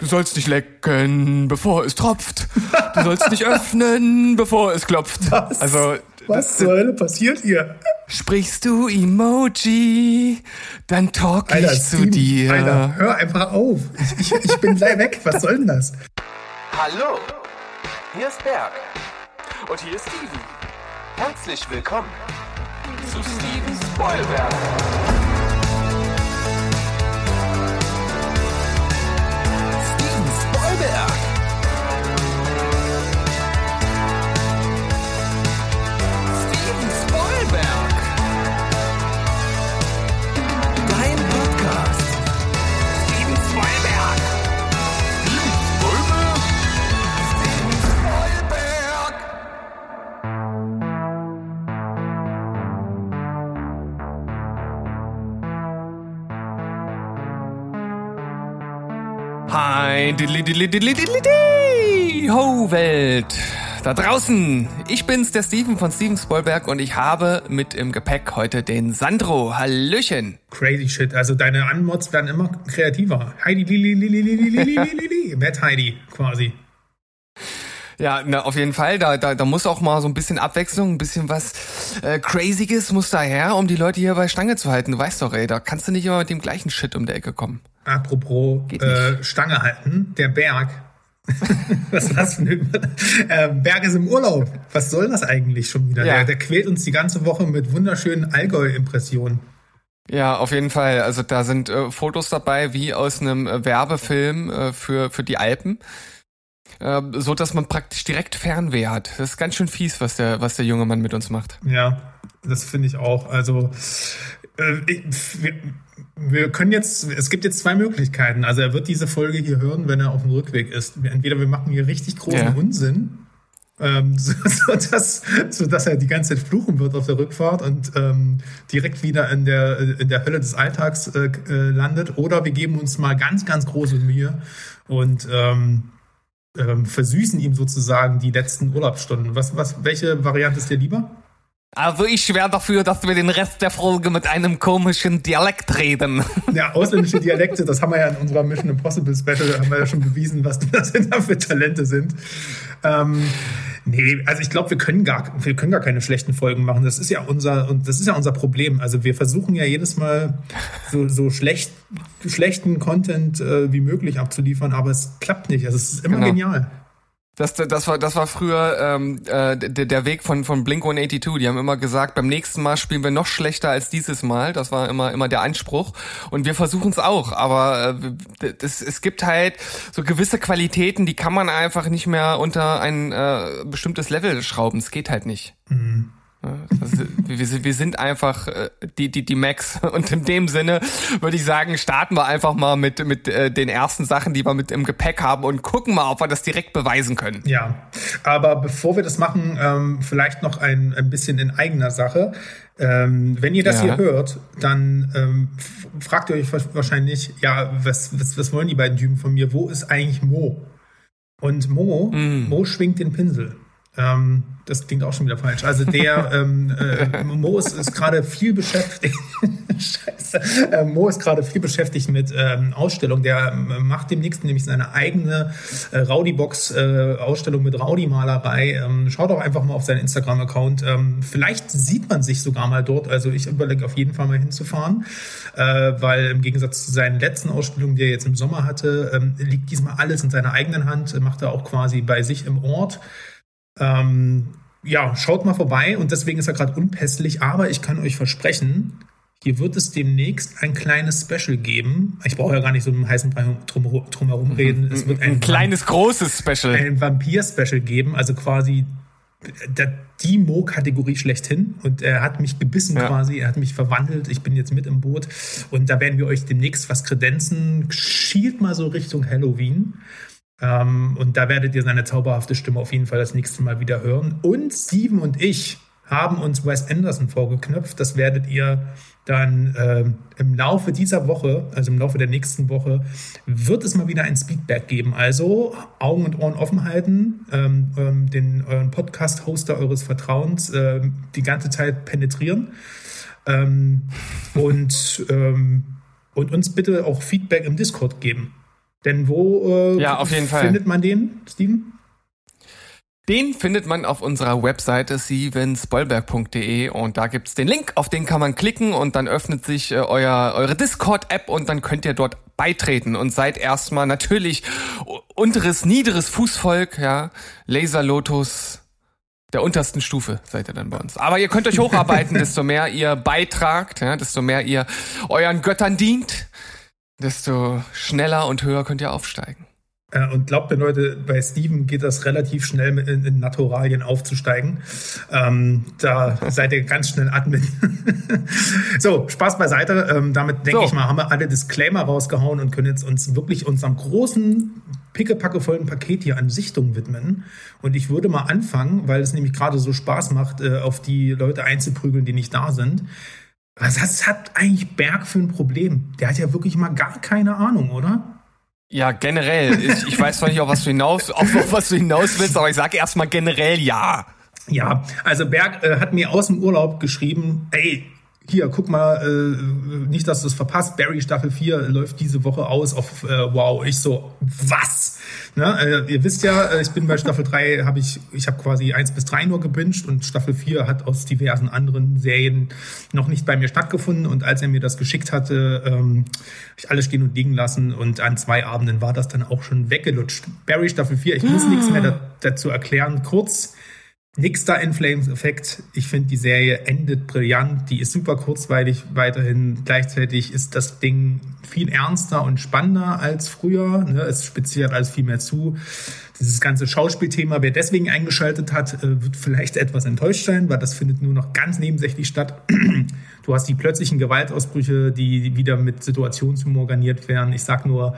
Du sollst nicht lecken, bevor es tropft. Du sollst nicht öffnen, bevor es klopft. Was? Also, Was zur Hölle passiert hier? sprichst du Emoji, dann talk Alter, ich zu dir. Alter, hör einfach auf. Ich, ich, ich bin gleich weg. Was soll denn das? Hallo, hier ist Berg. Und hier ist Steven. Herzlich willkommen zu Steven Spoilberg. Spoilberg. Diddly. Ho, Welt. Da draußen. Ich bin's, der Steven von Steven Spoilberg und ich habe mit im Gepäck heute den Sandro. Hallöchen. Crazy shit. Also deine Anmods werden immer kreativer. Heidi, Lili, Lili, Lili, Lili, Lili. Matt Heidi quasi. Ja, na, auf jeden Fall. Da, da, da muss auch mal so ein bisschen Abwechslung, ein bisschen was äh, Crazyes muss da her, um die Leute hier bei Stange zu halten. Du weißt doch, ey, da kannst du nicht immer mit dem gleichen Shit um die Ecke kommen. Apropos äh, Stange halten, der Berg. Was das für eine äh, Berg ist im Urlaub. Was soll das eigentlich schon wieder? Ja. Der, der quält uns die ganze Woche mit wunderschönen Allgäu-Impressionen. Ja, auf jeden Fall. Also da sind äh, Fotos dabei wie aus einem äh, Werbefilm äh, für, für die Alpen. Äh, so dass man praktisch direkt Fernweh hat. Das ist ganz schön fies, was der, was der junge Mann mit uns macht. Ja, das finde ich auch. Also äh, ich, wir, wir können jetzt, es gibt jetzt zwei Möglichkeiten. Also er wird diese Folge hier hören, wenn er auf dem Rückweg ist. Entweder wir machen hier richtig großen Ja. Unsinn, ähm, so, so, dass, so dass er die ganze Zeit fluchen wird auf der Rückfahrt und ähm, direkt wieder in der, in der Hölle des Alltags äh, äh, landet. Oder wir geben uns mal ganz, ganz große Mühe und ähm, ähm, versüßen ihm sozusagen die letzten Urlaubsstunden. Was, was, welche Variante ist dir lieber? Also ich wäre dafür, dass wir den Rest der Folge mit einem komischen Dialekt reden. Ja, ausländische Dialekte, das haben wir ja in unserer Mission Impossible Special, haben wir ja schon bewiesen, was das denn da für Talente sind. Ähm, nee, also ich glaube, wir können gar, wir können gar keine schlechten Folgen machen. Das ist ja unser, und das ist ja unser Problem. Also wir versuchen ja jedes Mal so, so schlecht, schlechten Content äh, wie möglich abzuliefern, aber es klappt nicht. Also es ist immer Genau. genial. Das, das, war, das war früher ähm, äh, der, der Weg von, von Blink 182. Die haben immer gesagt, beim nächsten Mal spielen wir noch schlechter als dieses Mal. Das war immer, immer der Anspruch. Und wir versuchen es auch. Aber äh, das, es gibt halt so gewisse Qualitäten, die kann man einfach nicht mehr unter ein äh, bestimmtes Level schrauben. Es geht halt nicht. Das, ist- wir, sind, wir sind einfach äh, die, die, die Max. Und in dem Sinne würde ich sagen, starten wir einfach mal mit, mit äh, den ersten Sachen, die wir mit im Gepäck haben und gucken mal, ob wir das direkt beweisen können. Ja, aber bevor wir das machen, ähm, vielleicht noch ein, ein bisschen in eigener Sache. Ähm, wenn ihr das Ja. hier hört, dann ähm, fragt ihr euch wa- wahrscheinlich, ja, was, was, was wollen die beiden Typen von mir? Wo ist eigentlich Mo? Und Mo, Mm. Mo schwingt den Pinsel. Ähm, das klingt auch schon wieder falsch. Also der ähm, äh, Mo ist, ist gerade viel beschäftigt. Scheiße. Äh, Mo ist gerade viel beschäftigt mit ähm, Ausstellung. Der ähm, macht demnächst nämlich seine eigene äh, Rowdybox-Ausstellung mit Rowdy-Malerei. Ähm, schaut doch einfach mal auf seinen Instagram-Account. Ähm, vielleicht sieht man sich sogar mal dort. Also ich überlege auf jeden Fall mal hinzufahren, äh, weil im Gegensatz zu seinen letzten Ausstellungen, die er jetzt im Sommer hatte, ähm, liegt diesmal alles in seiner eigenen Hand. Macht er auch quasi bei sich im Ort. Ähm, ja, schaut mal vorbei und deswegen ist er gerade unpässlich, aber ich kann euch versprechen, hier wird es demnächst ein kleines Special geben. Ich brauche ja gar nicht so einen heißen Brei drum, drumherum reden. Es wird ein, Ein kleines, großes Special. ein Vampir-Special geben, also quasi der, die Mo-Kategorie schlechthin. Und er hat mich gebissen Ja. quasi, er hat mich verwandelt. Ich bin jetzt mit im Boot. Und da werden wir euch demnächst was kredenzen. Schielt mal so Richtung Halloween. Ähm, und da werdet ihr seine zauberhafte Stimme auf jeden Fall das nächste Mal wieder hören. Und Steven und ich haben uns Wes Anderson vorgeknöpft. Das werdet ihr dann ähm, im Laufe dieser Woche, also im Laufe der nächsten Woche, wird es mal wieder ein Speedback geben. Also Augen und Ohren offen halten, ähm, ähm, den euren Podcast-Hoster eures Vertrauens ähm, die ganze Zeit penetrieren ähm, und, ähm, und uns bitte auch Feedback im Discord geben. Denn wo äh, Ja, auf jeden Fall. findet man den, Steven? Den findet man auf unserer Webseite sievensbollberg.de und da gibt's den Link, auf den kann man klicken und dann öffnet sich äh, euer, eure Discord-App und dann könnt ihr dort beitreten und seid erstmal natürlich unteres, niederes Fußvolk, ja, Laser Lotus der untersten Stufe seid ihr dann bei uns. Aber ihr könnt euch hocharbeiten, desto mehr ihr beitragt, ja, desto mehr ihr euren Göttern dient, desto schneller und höher könnt ihr aufsteigen. Äh, Und glaubt mir, Leute, bei Steven geht das relativ schnell mit in, in Naturalien aufzusteigen. Ähm, da seid ihr ganz schnell Admin. so, Spaß beiseite. Ähm, damit denke So. ich mal, haben wir alle Disclaimer rausgehauen und können jetzt uns wirklich unserem großen, pickepackevollen Paket hier an Sichtung widmen. Und ich würde mal anfangen, weil es nämlich gerade so Spaß macht, äh, auf die Leute einzuprügeln, die nicht da sind. Was was hat eigentlich Berg für ein Problem? Der hat ja wirklich mal gar keine Ahnung, oder? Ja, generell. Ich, ich weiß zwar nicht, auf was du hinaus, auf, auf was du hinaus willst, aber ich sage erstmal generell ja. Ja, also Berg äh, hat mir aus dem Urlaub geschrieben, ey, hier, guck mal, äh, nicht, dass du es verpasst, Barry Staffel 4 läuft diese Woche aus auf äh, Wow. Ich so, was? Ne, äh, ihr wisst ja, äh, ich bin bei Staffel 3, habe ich, ich habe quasi 1 bis 3 nur gebinged und Staffel 4 hat aus diversen anderen Serien noch nicht bei mir stattgefunden und als er mir das geschickt hatte, ähm, habe ich alles stehen und liegen lassen und an zwei Abenden war das dann auch schon weggelutscht. Barry Staffel 4, ich muss nichts mehr da, dazu erklären, kurz, Nix da in Flames Effekt. Ich finde, die Serie endet brillant. Die ist super kurzweilig weiterhin. Gleichzeitig ist das Ding viel ernster und spannender als früher. Ne? Es spitziert alles viel mehr zu. Dieses ganze Schauspielthema, wer deswegen eingeschaltet hat, äh, wird vielleicht etwas enttäuscht sein, weil das findet nur noch ganz nebensächlich statt. Du hast die plötzlichen Gewaltausbrüche, die wieder mit Situationshumor garniert werden. Ich sag nur,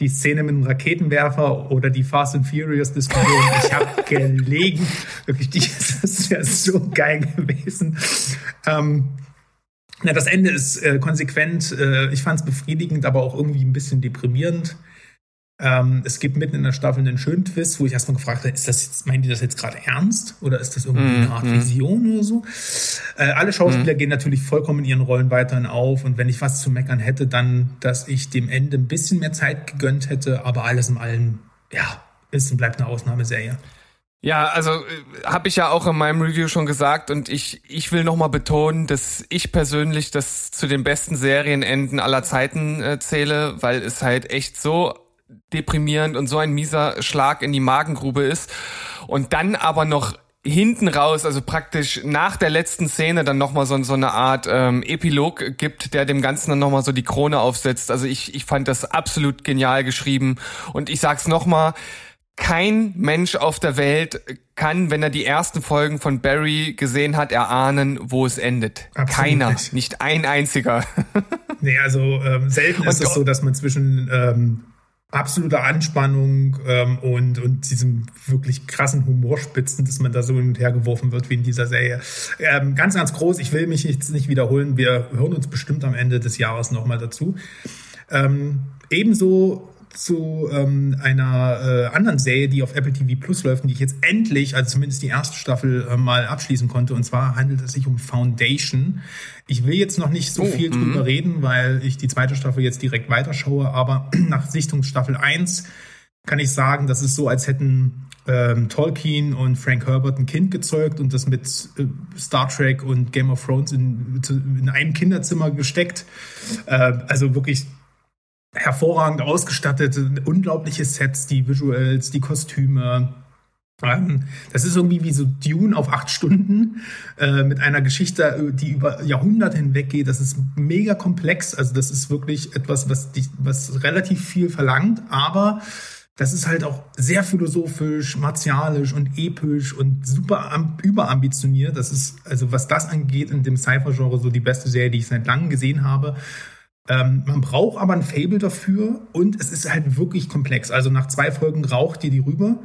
die Szene mit dem Raketenwerfer oder die Fast and Furious Diskussion. Ich habe gelegen. Wirklich, das ja so geil gewesen. Ähm, na, das Ende ist äh, konsequent. Äh, ich fand es befriedigend, aber auch irgendwie ein bisschen deprimierend. Ähm, es gibt mitten in der Staffel einen schönen Twist, wo ich erstmal gefragt habe, ist das jetzt, meinen die das jetzt gerade ernst? Oder ist das irgendwie eine Art Vision oder so? Äh, alle Schauspieler gehen natürlich vollkommen in ihren Rollen weiterhin auf. Und wenn ich was zu meckern hätte, dann, dass ich dem Ende ein bisschen mehr Zeit gegönnt hätte. Aber alles in allem, ja, ist und bleibt eine Ausnahmeserie. Ja, also äh, habe ich ja auch in meinem Review schon gesagt und ich ich will noch mal betonen, dass ich persönlich das zu den besten Serienenden aller Zeiten äh, zähle, weil es halt echt so deprimierend und so ein mieser Schlag in die Magengrube ist und dann aber noch hinten raus, also praktisch nach der letzten Szene dann nochmal so, so eine Art ähm, Epilog gibt, der dem Ganzen dann nochmal so die Krone aufsetzt. Also ich, ich fand das absolut genial geschrieben und ich sag's nochmal, kein Mensch auf der Welt kann, wenn er die ersten Folgen von Barry gesehen hat, erahnen, wo es endet. Absolut Keiner, nicht. nicht ein einziger. Nee, also ähm, selten ist Und- es so, dass man zwischen ähm, absoluter Anspannung ähm, und, und diesem wirklich krassen Humorspitzen, dass man da so hin und her geworfen wird wie in dieser Serie. Ähm, ganz, ganz groß. Ich will mich jetzt nicht wiederholen. Wir hören uns bestimmt am Ende des Jahres nochmal dazu. Ähm, ebenso zu ähm, einer äh, anderen Serie, die auf Apple TV Plus läuft und die ich jetzt endlich, also zumindest die erste Staffel, äh, mal abschließen konnte. Und zwar handelt es sich um Foundation. Ich will jetzt noch nicht so Oh, viel drüber reden, weil ich die zweite Staffel jetzt direkt weiterschaue, aber nach Sichtungsstaffel 1 kann ich sagen, das ist so, als hätten ähm, Tolkien und Frank Herbert ein Kind gezeugt und das mit äh, Star Trek und Game of Thrones in, in einem Kinderzimmer gesteckt. Äh, also wirklich hervorragend ausgestattet, unglaubliche Sets, die Visuals, die Kostüme. Ähm, Das ist irgendwie wie so Dune auf acht Stunden äh, mit einer Geschichte, äh, die über Jahrhunderte hinweg geht. Das ist mega komplex. Also das ist wirklich etwas, was, dich, was relativ viel verlangt, aber das ist halt auch sehr philosophisch, martialisch und episch und super am, überambitioniert. Das ist, also was das angeht, in dem Cypher-Genre so die beste Serie, die ich seit langem gesehen habe. Ähm, man braucht aber ein Fable dafür und es ist halt wirklich komplex. Also nach zwei Folgen raucht dir die rüber.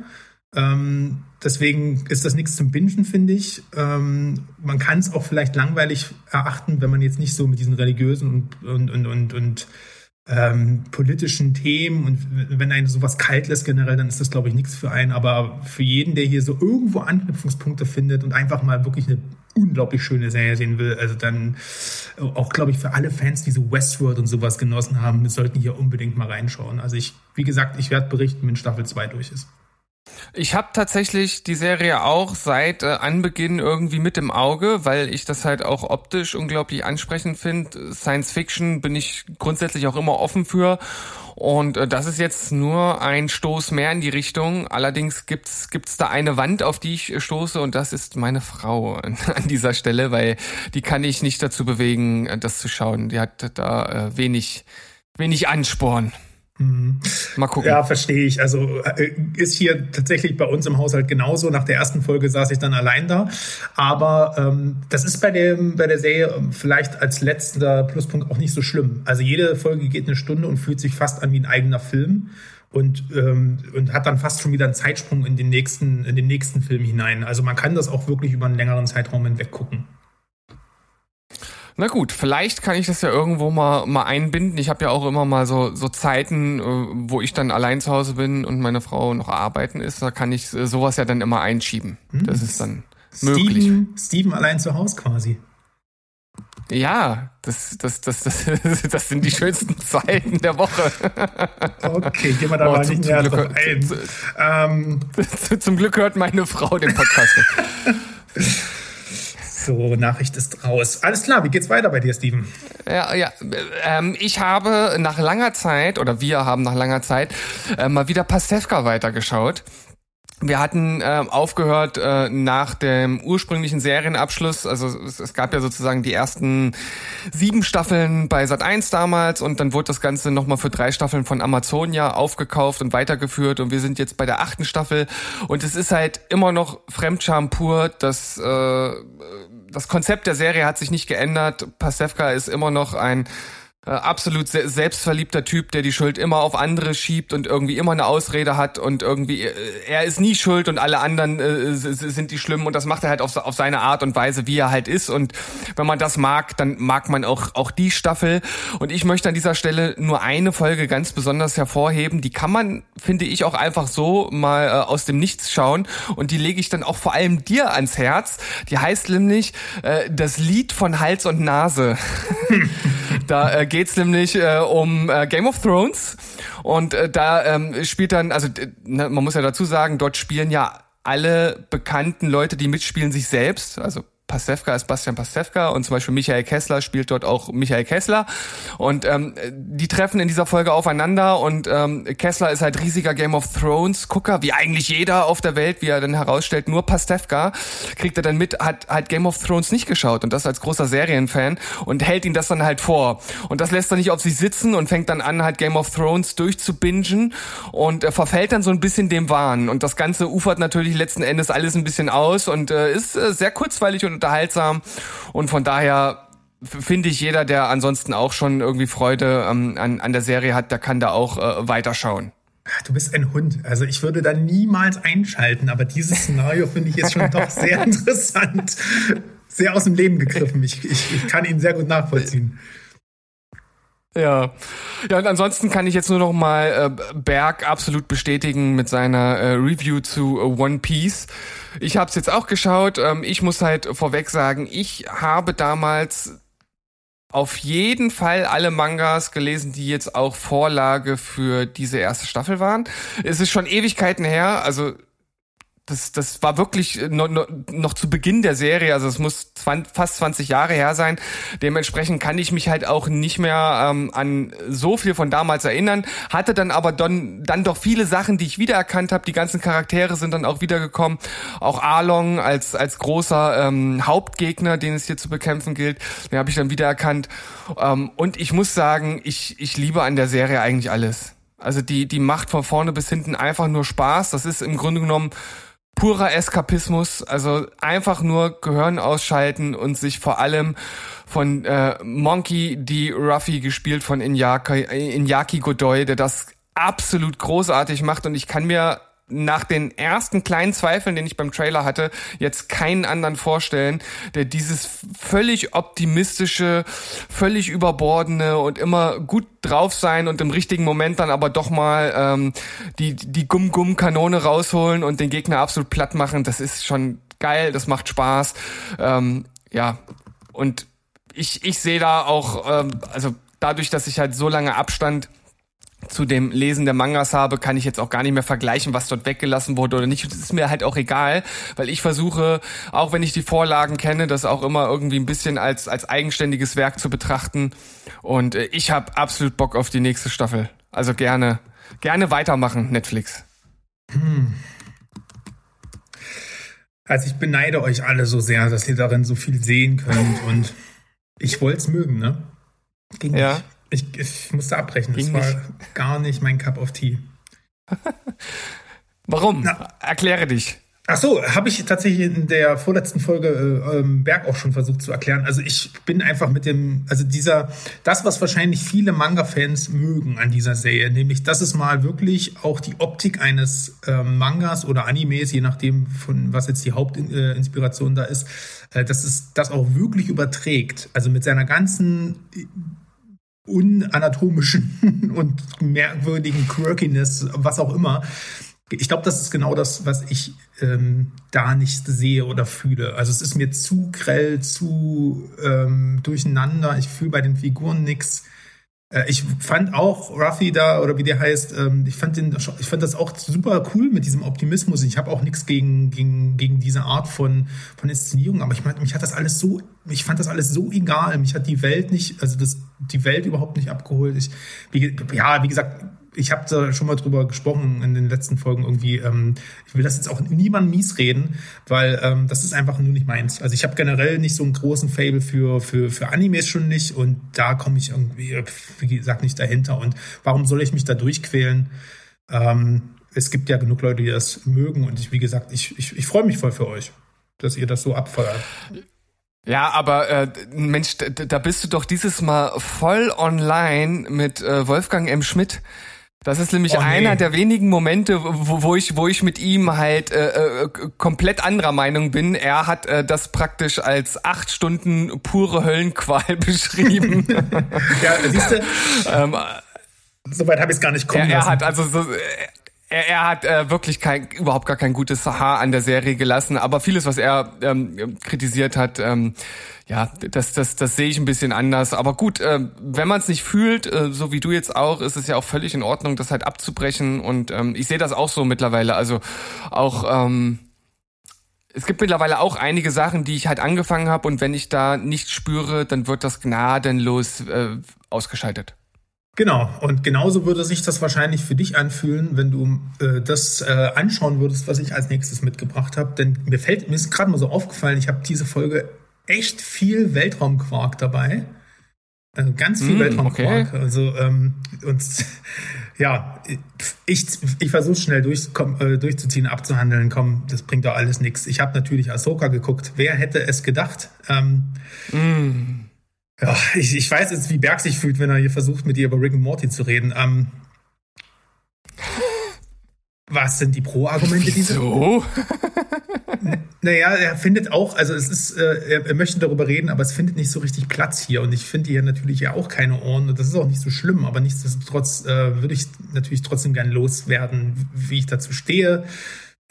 Ähm, deswegen ist das nichts zum Bingen, finde ich. Ähm, man kann es auch vielleicht langweilig erachten, wenn man jetzt nicht so mit diesen religiösen und, und, und, und, und ähm, politischen Themen und wenn einen sowas kalt lässt generell, dann ist das, glaube ich, nichts für einen. Aber für jeden, der hier so irgendwo Anknüpfungspunkte findet und einfach mal wirklich eine unglaublich schöne Serie sehen will, also dann auch, glaube ich, für alle Fans, die so Westworld und sowas genossen haben, sollten hier unbedingt mal reinschauen. Also ich, wie gesagt, ich werde berichten, wenn Staffel 2 durch ist. Ich habe tatsächlich die Serie auch seit äh, Anbeginn irgendwie mit im Auge, weil ich das halt auch optisch unglaublich ansprechend finde. Science Fiction bin ich grundsätzlich auch immer offen für. Und äh, das ist jetzt nur ein Stoß mehr in die Richtung. Allerdings gibt's gibt's da eine Wand, auf die ich stoße, und das ist meine Frau an dieser Stelle, weil die kann ich nicht dazu bewegen, äh, das zu schauen. Die hat da äh, wenig wenig Ansporn. Mal gucken. Ja, verstehe ich. Also äh, ist hier tatsächlich bei uns im Haushalt genauso. Nach der ersten Folge saß ich dann allein da. Aber ähm, das ist bei, dem, bei der Serie ähm, vielleicht als letzter Pluspunkt auch nicht so schlimm. Also jede Folge geht eine Stunde und fühlt sich fast an wie ein eigener Film. Und, ähm, und hat dann fast schon wieder einen Zeitsprung in den nächsten, in den nächsten Film hinein. Also man kann das auch wirklich über einen längeren Zeitraum hinweg gucken. Na gut, vielleicht kann ich das ja irgendwo mal, mal einbinden. Ich habe ja auch immer mal so, so Zeiten, äh, wo ich dann allein zu Hause bin und meine Frau noch arbeiten ist. Da kann ich äh, sowas ja dann immer einschieben. Das ist dann möglich. Steven, Steven allein zu Hause quasi. Ja, das, das, das, das, das sind die schönsten Zeiten der Woche. Okay, gehen wir da Oh, mal zum- nicht Glück- drauf ein. Ähm, Zum Glück hört meine Frau den Podcast nicht. So, Nachricht ist raus. Alles klar, wie geht's weiter bei dir, Steven? Ja, ja. Ähm, ich habe nach langer Zeit, oder wir haben nach langer Zeit, äh, mal wieder Pastewka weitergeschaut. Wir hatten äh, aufgehört äh, nach dem ursprünglichen Serienabschluss. Also es, es gab ja sozusagen die ersten sieben Staffeln bei Sat 1 damals und dann wurde das Ganze nochmal für drei Staffeln von Amazonia aufgekauft und weitergeführt und wir sind jetzt bei der achten Staffel und es ist halt immer noch Fremdscham pur. Das, äh, das Konzept der Serie hat sich nicht geändert. Pasewka ist immer noch ein absolut se selbstverliebter Typ, der die Schuld immer auf andere schiebt und irgendwie immer eine Ausrede hat und irgendwie äh, er ist nie schuld und alle anderen äh, sind die schlimmen und das macht er halt auf, auf seine Art und Weise, wie er halt ist und wenn man das mag, dann mag man auch auch die Staffel und ich möchte an dieser Stelle nur eine Folge ganz besonders hervorheben, die kann man finde ich auch einfach so mal äh, aus dem Nichts schauen und die lege ich dann auch vor allem dir ans Herz. Die heißt nämlich äh, das Lied von Hals und Nase. Da äh, geht's nämlich äh, um äh, Game of Thrones und äh, da ähm, spielt dann, also ne, man muss ja dazu sagen, dort spielen ja alle bekannten Leute, die mitspielen, sich selbst. Also Pastewka ist Bastian Pastewka und zum Beispiel Michael Kessler spielt dort auch Michael Kessler. Und ähm, die treffen in dieser Folge aufeinander und ähm, Kessler ist halt riesiger Game of Thrones Gucker, wie eigentlich jeder auf der Welt, wie er dann herausstellt, nur Pastewka. Kriegt er dann mit, hat halt Game of Thrones nicht geschaut und das als großer Serienfan und hält ihm das dann halt vor. Und das lässt er nicht auf sich sitzen und fängt dann an halt Game of Thrones durchzubingen und äh, verfällt dann so ein bisschen dem Wahn. Und das Ganze ufert natürlich letzten Endes alles ein bisschen aus und äh, ist äh, sehr kurzweilig und unterhaltsam und von daher finde ich jeder, der ansonsten auch schon irgendwie Freude ähm, an, an der Serie hat, der kann da auch äh, weiterschauen. Ach, Du bist ein Hund. Also ich würde da niemals einschalten, aber dieses Szenario finde ich jetzt schon doch sehr interessant. Sehr aus dem Leben gegriffen. Ich, ich, ich kann ihn sehr gut nachvollziehen. Ja. Ja, und ansonsten kann ich jetzt nur noch mal äh, Berg absolut bestätigen mit seiner äh, Review zu äh, One Piece. Ich habe es jetzt auch geschaut. Ähm, ich muss halt vorweg sagen, ich habe damals auf jeden Fall alle Mangas gelesen, die jetzt auch Vorlage für diese erste Staffel waren. Es ist schon Ewigkeiten her, also das, das war wirklich noch, noch, noch zu Beginn der Serie, also es muss 20, fast 20 Jahre her sein. Dementsprechend kann ich mich halt auch nicht mehr ähm, an so viel von damals erinnern. Hatte dann aber dann, dann doch viele Sachen, die ich wiedererkannt habe. Die ganzen Charaktere sind dann auch wiedergekommen. Auch Arlong als, als großer ähm, Hauptgegner, den es hier zu bekämpfen gilt, den habe ich dann wiedererkannt. Ähm, und ich muss sagen, ich, ich liebe an der Serie eigentlich alles. Also die, die macht von vorne bis hinten einfach nur Spaß. Das ist im Grunde genommen purer Eskapismus, also einfach nur Gehirn ausschalten und sich vor allem von äh, Monkey D. Ruffy gespielt von Inyaki, Inyaki Godoy, der das absolut großartig macht und ich kann mir nach den ersten kleinen Zweifeln, den ich beim Trailer hatte, jetzt keinen anderen vorstellen, der dieses völlig optimistische, völlig überbordene und immer gut drauf sein und im richtigen Moment dann aber doch mal ähm, die die Gum-Gum-Kanone rausholen und den Gegner absolut platt machen. Das ist schon geil, das macht Spaß. Ähm, ja, und ich, ich sehe da auch, ähm, also dadurch, dass ich halt so lange Abstand zu dem Lesen der Mangas habe, kann ich jetzt auch gar nicht mehr vergleichen, was dort weggelassen wurde oder nicht. Das ist mir halt auch egal, weil ich versuche, auch wenn ich die Vorlagen kenne, das auch immer irgendwie ein bisschen als, als eigenständiges Werk zu betrachten. Und äh, ich habe absolut Bock auf die nächste Staffel. Also gerne, gerne weitermachen, Netflix. Also ich beneide euch alle so sehr, dass ihr darin so viel sehen könnt und ich wollte es mögen, ne? Ging Ja. nicht. Ich, ich musste abbrechen. Ging das war nicht. gar nicht mein Cup of Tea. Warum? Na. Erkläre dich. Ach so, habe ich tatsächlich in der vorletzten Folge äh, ähm, Berg auch schon versucht zu erklären. Also ich bin einfach mit dem, also dieser, das, was wahrscheinlich viele Manga-Fans mögen an dieser Serie, nämlich, dass es mal wirklich auch die Optik eines ähm, Mangas oder Animes, je nachdem von was jetzt die Hauptinspiration äh, Inspiration da ist, äh, dass es das auch wirklich überträgt. Also mit seiner ganzen unanatomischen und merkwürdigen Quirkiness, was auch immer. Ich glaube, das ist genau das, was ich ähm, da nicht sehe oder fühle. Also es ist mir zu grell, zu ähm, durcheinander. Ich fühle bei den Figuren nichts. Äh, ich fand auch Ruffy da, oder wie der heißt, ähm, ich, fand den, ich fand das auch super cool mit diesem Optimismus. Ich habe auch nichts gegen, gegen, gegen diese Art von, von Inszenierung, aber ich mein, mich hat das alles so, ich fand das alles so egal. Mich hat die Welt nicht, also das, die Welt überhaupt nicht abgeholt. Ich, wie, ja, wie gesagt, ich habe da schon mal drüber gesprochen in den letzten Folgen irgendwie. Ähm, ich will das jetzt auch niemandem mies reden, weil ähm, das ist einfach nur nicht meins. Also ich habe generell nicht so einen großen Fable für, für, für Animes schon nicht und da komme ich irgendwie, wie gesagt, nicht dahinter. Und warum soll ich mich da durchquälen? Ähm, es gibt ja genug Leute, die das mögen und ich, wie gesagt, ich, ich, ich freue mich voll für euch, dass ihr das so abfeuert. Ja, aber äh, Mensch, da, da bist du doch dieses Mal voll online mit äh, Wolfgang M. Schmidt. Das ist nämlich Oh, nee. einer der wenigen Momente, wo, wo ich, wo ich mit ihm halt äh, äh, komplett anderer Meinung bin. Er hat äh, das praktisch als acht Stunden pure Höllenqual beschrieben. Ja, siehst du, ähm, soweit habe ich es gar nicht kommen er, er lassen. hat also so, äh, er, er hat äh, wirklich kein, überhaupt gar kein gutes Haar an der Serie gelassen, aber vieles, was er ähm, kritisiert hat, ähm, ja, das, das, das sehe ich ein bisschen anders. Aber gut, äh, wenn man es nicht fühlt, äh, so wie du jetzt auch, ist es ja auch völlig in Ordnung, das halt abzubrechen. Und ähm, ich sehe das auch so mittlerweile. Also auch ähm, es gibt mittlerweile auch einige Sachen, die ich halt angefangen habe und wenn ich da nichts spüre, dann wird das gnadenlos äh, ausgeschaltet. Genau, und genauso würde sich das wahrscheinlich für dich anfühlen, wenn du äh, das äh, anschauen würdest, was ich als nächstes mitgebracht habe. Denn mir fällt, mir ist gerade mal so aufgefallen, ich habe diese Folge echt viel Weltraumquark dabei. Also ganz viel Mm, Weltraumquark. okay. Also ähm, und ja, ich, ich versuche schnell durch, komm, äh, durchzuziehen, abzuhandeln. Komm, das bringt doch alles nichts. Ich habe natürlich Ahsoka geguckt. Wer hätte es gedacht? Ähm, Mm. Ja, ich, ich weiß jetzt, wie Berg sich fühlt, wenn er hier versucht, mit dir über Rick und Morty zu reden. Ähm, was sind die Pro-Argumente dieser? So? Naja, er findet auch, also es ist, äh, er, er möchte darüber reden, aber es findet nicht so richtig Platz hier. Und ich finde hier natürlich ja auch keine Ohren. Und das ist auch nicht so schlimm, aber nichtsdestotrotz äh, würde ich natürlich trotzdem gern loswerden, wie ich dazu stehe.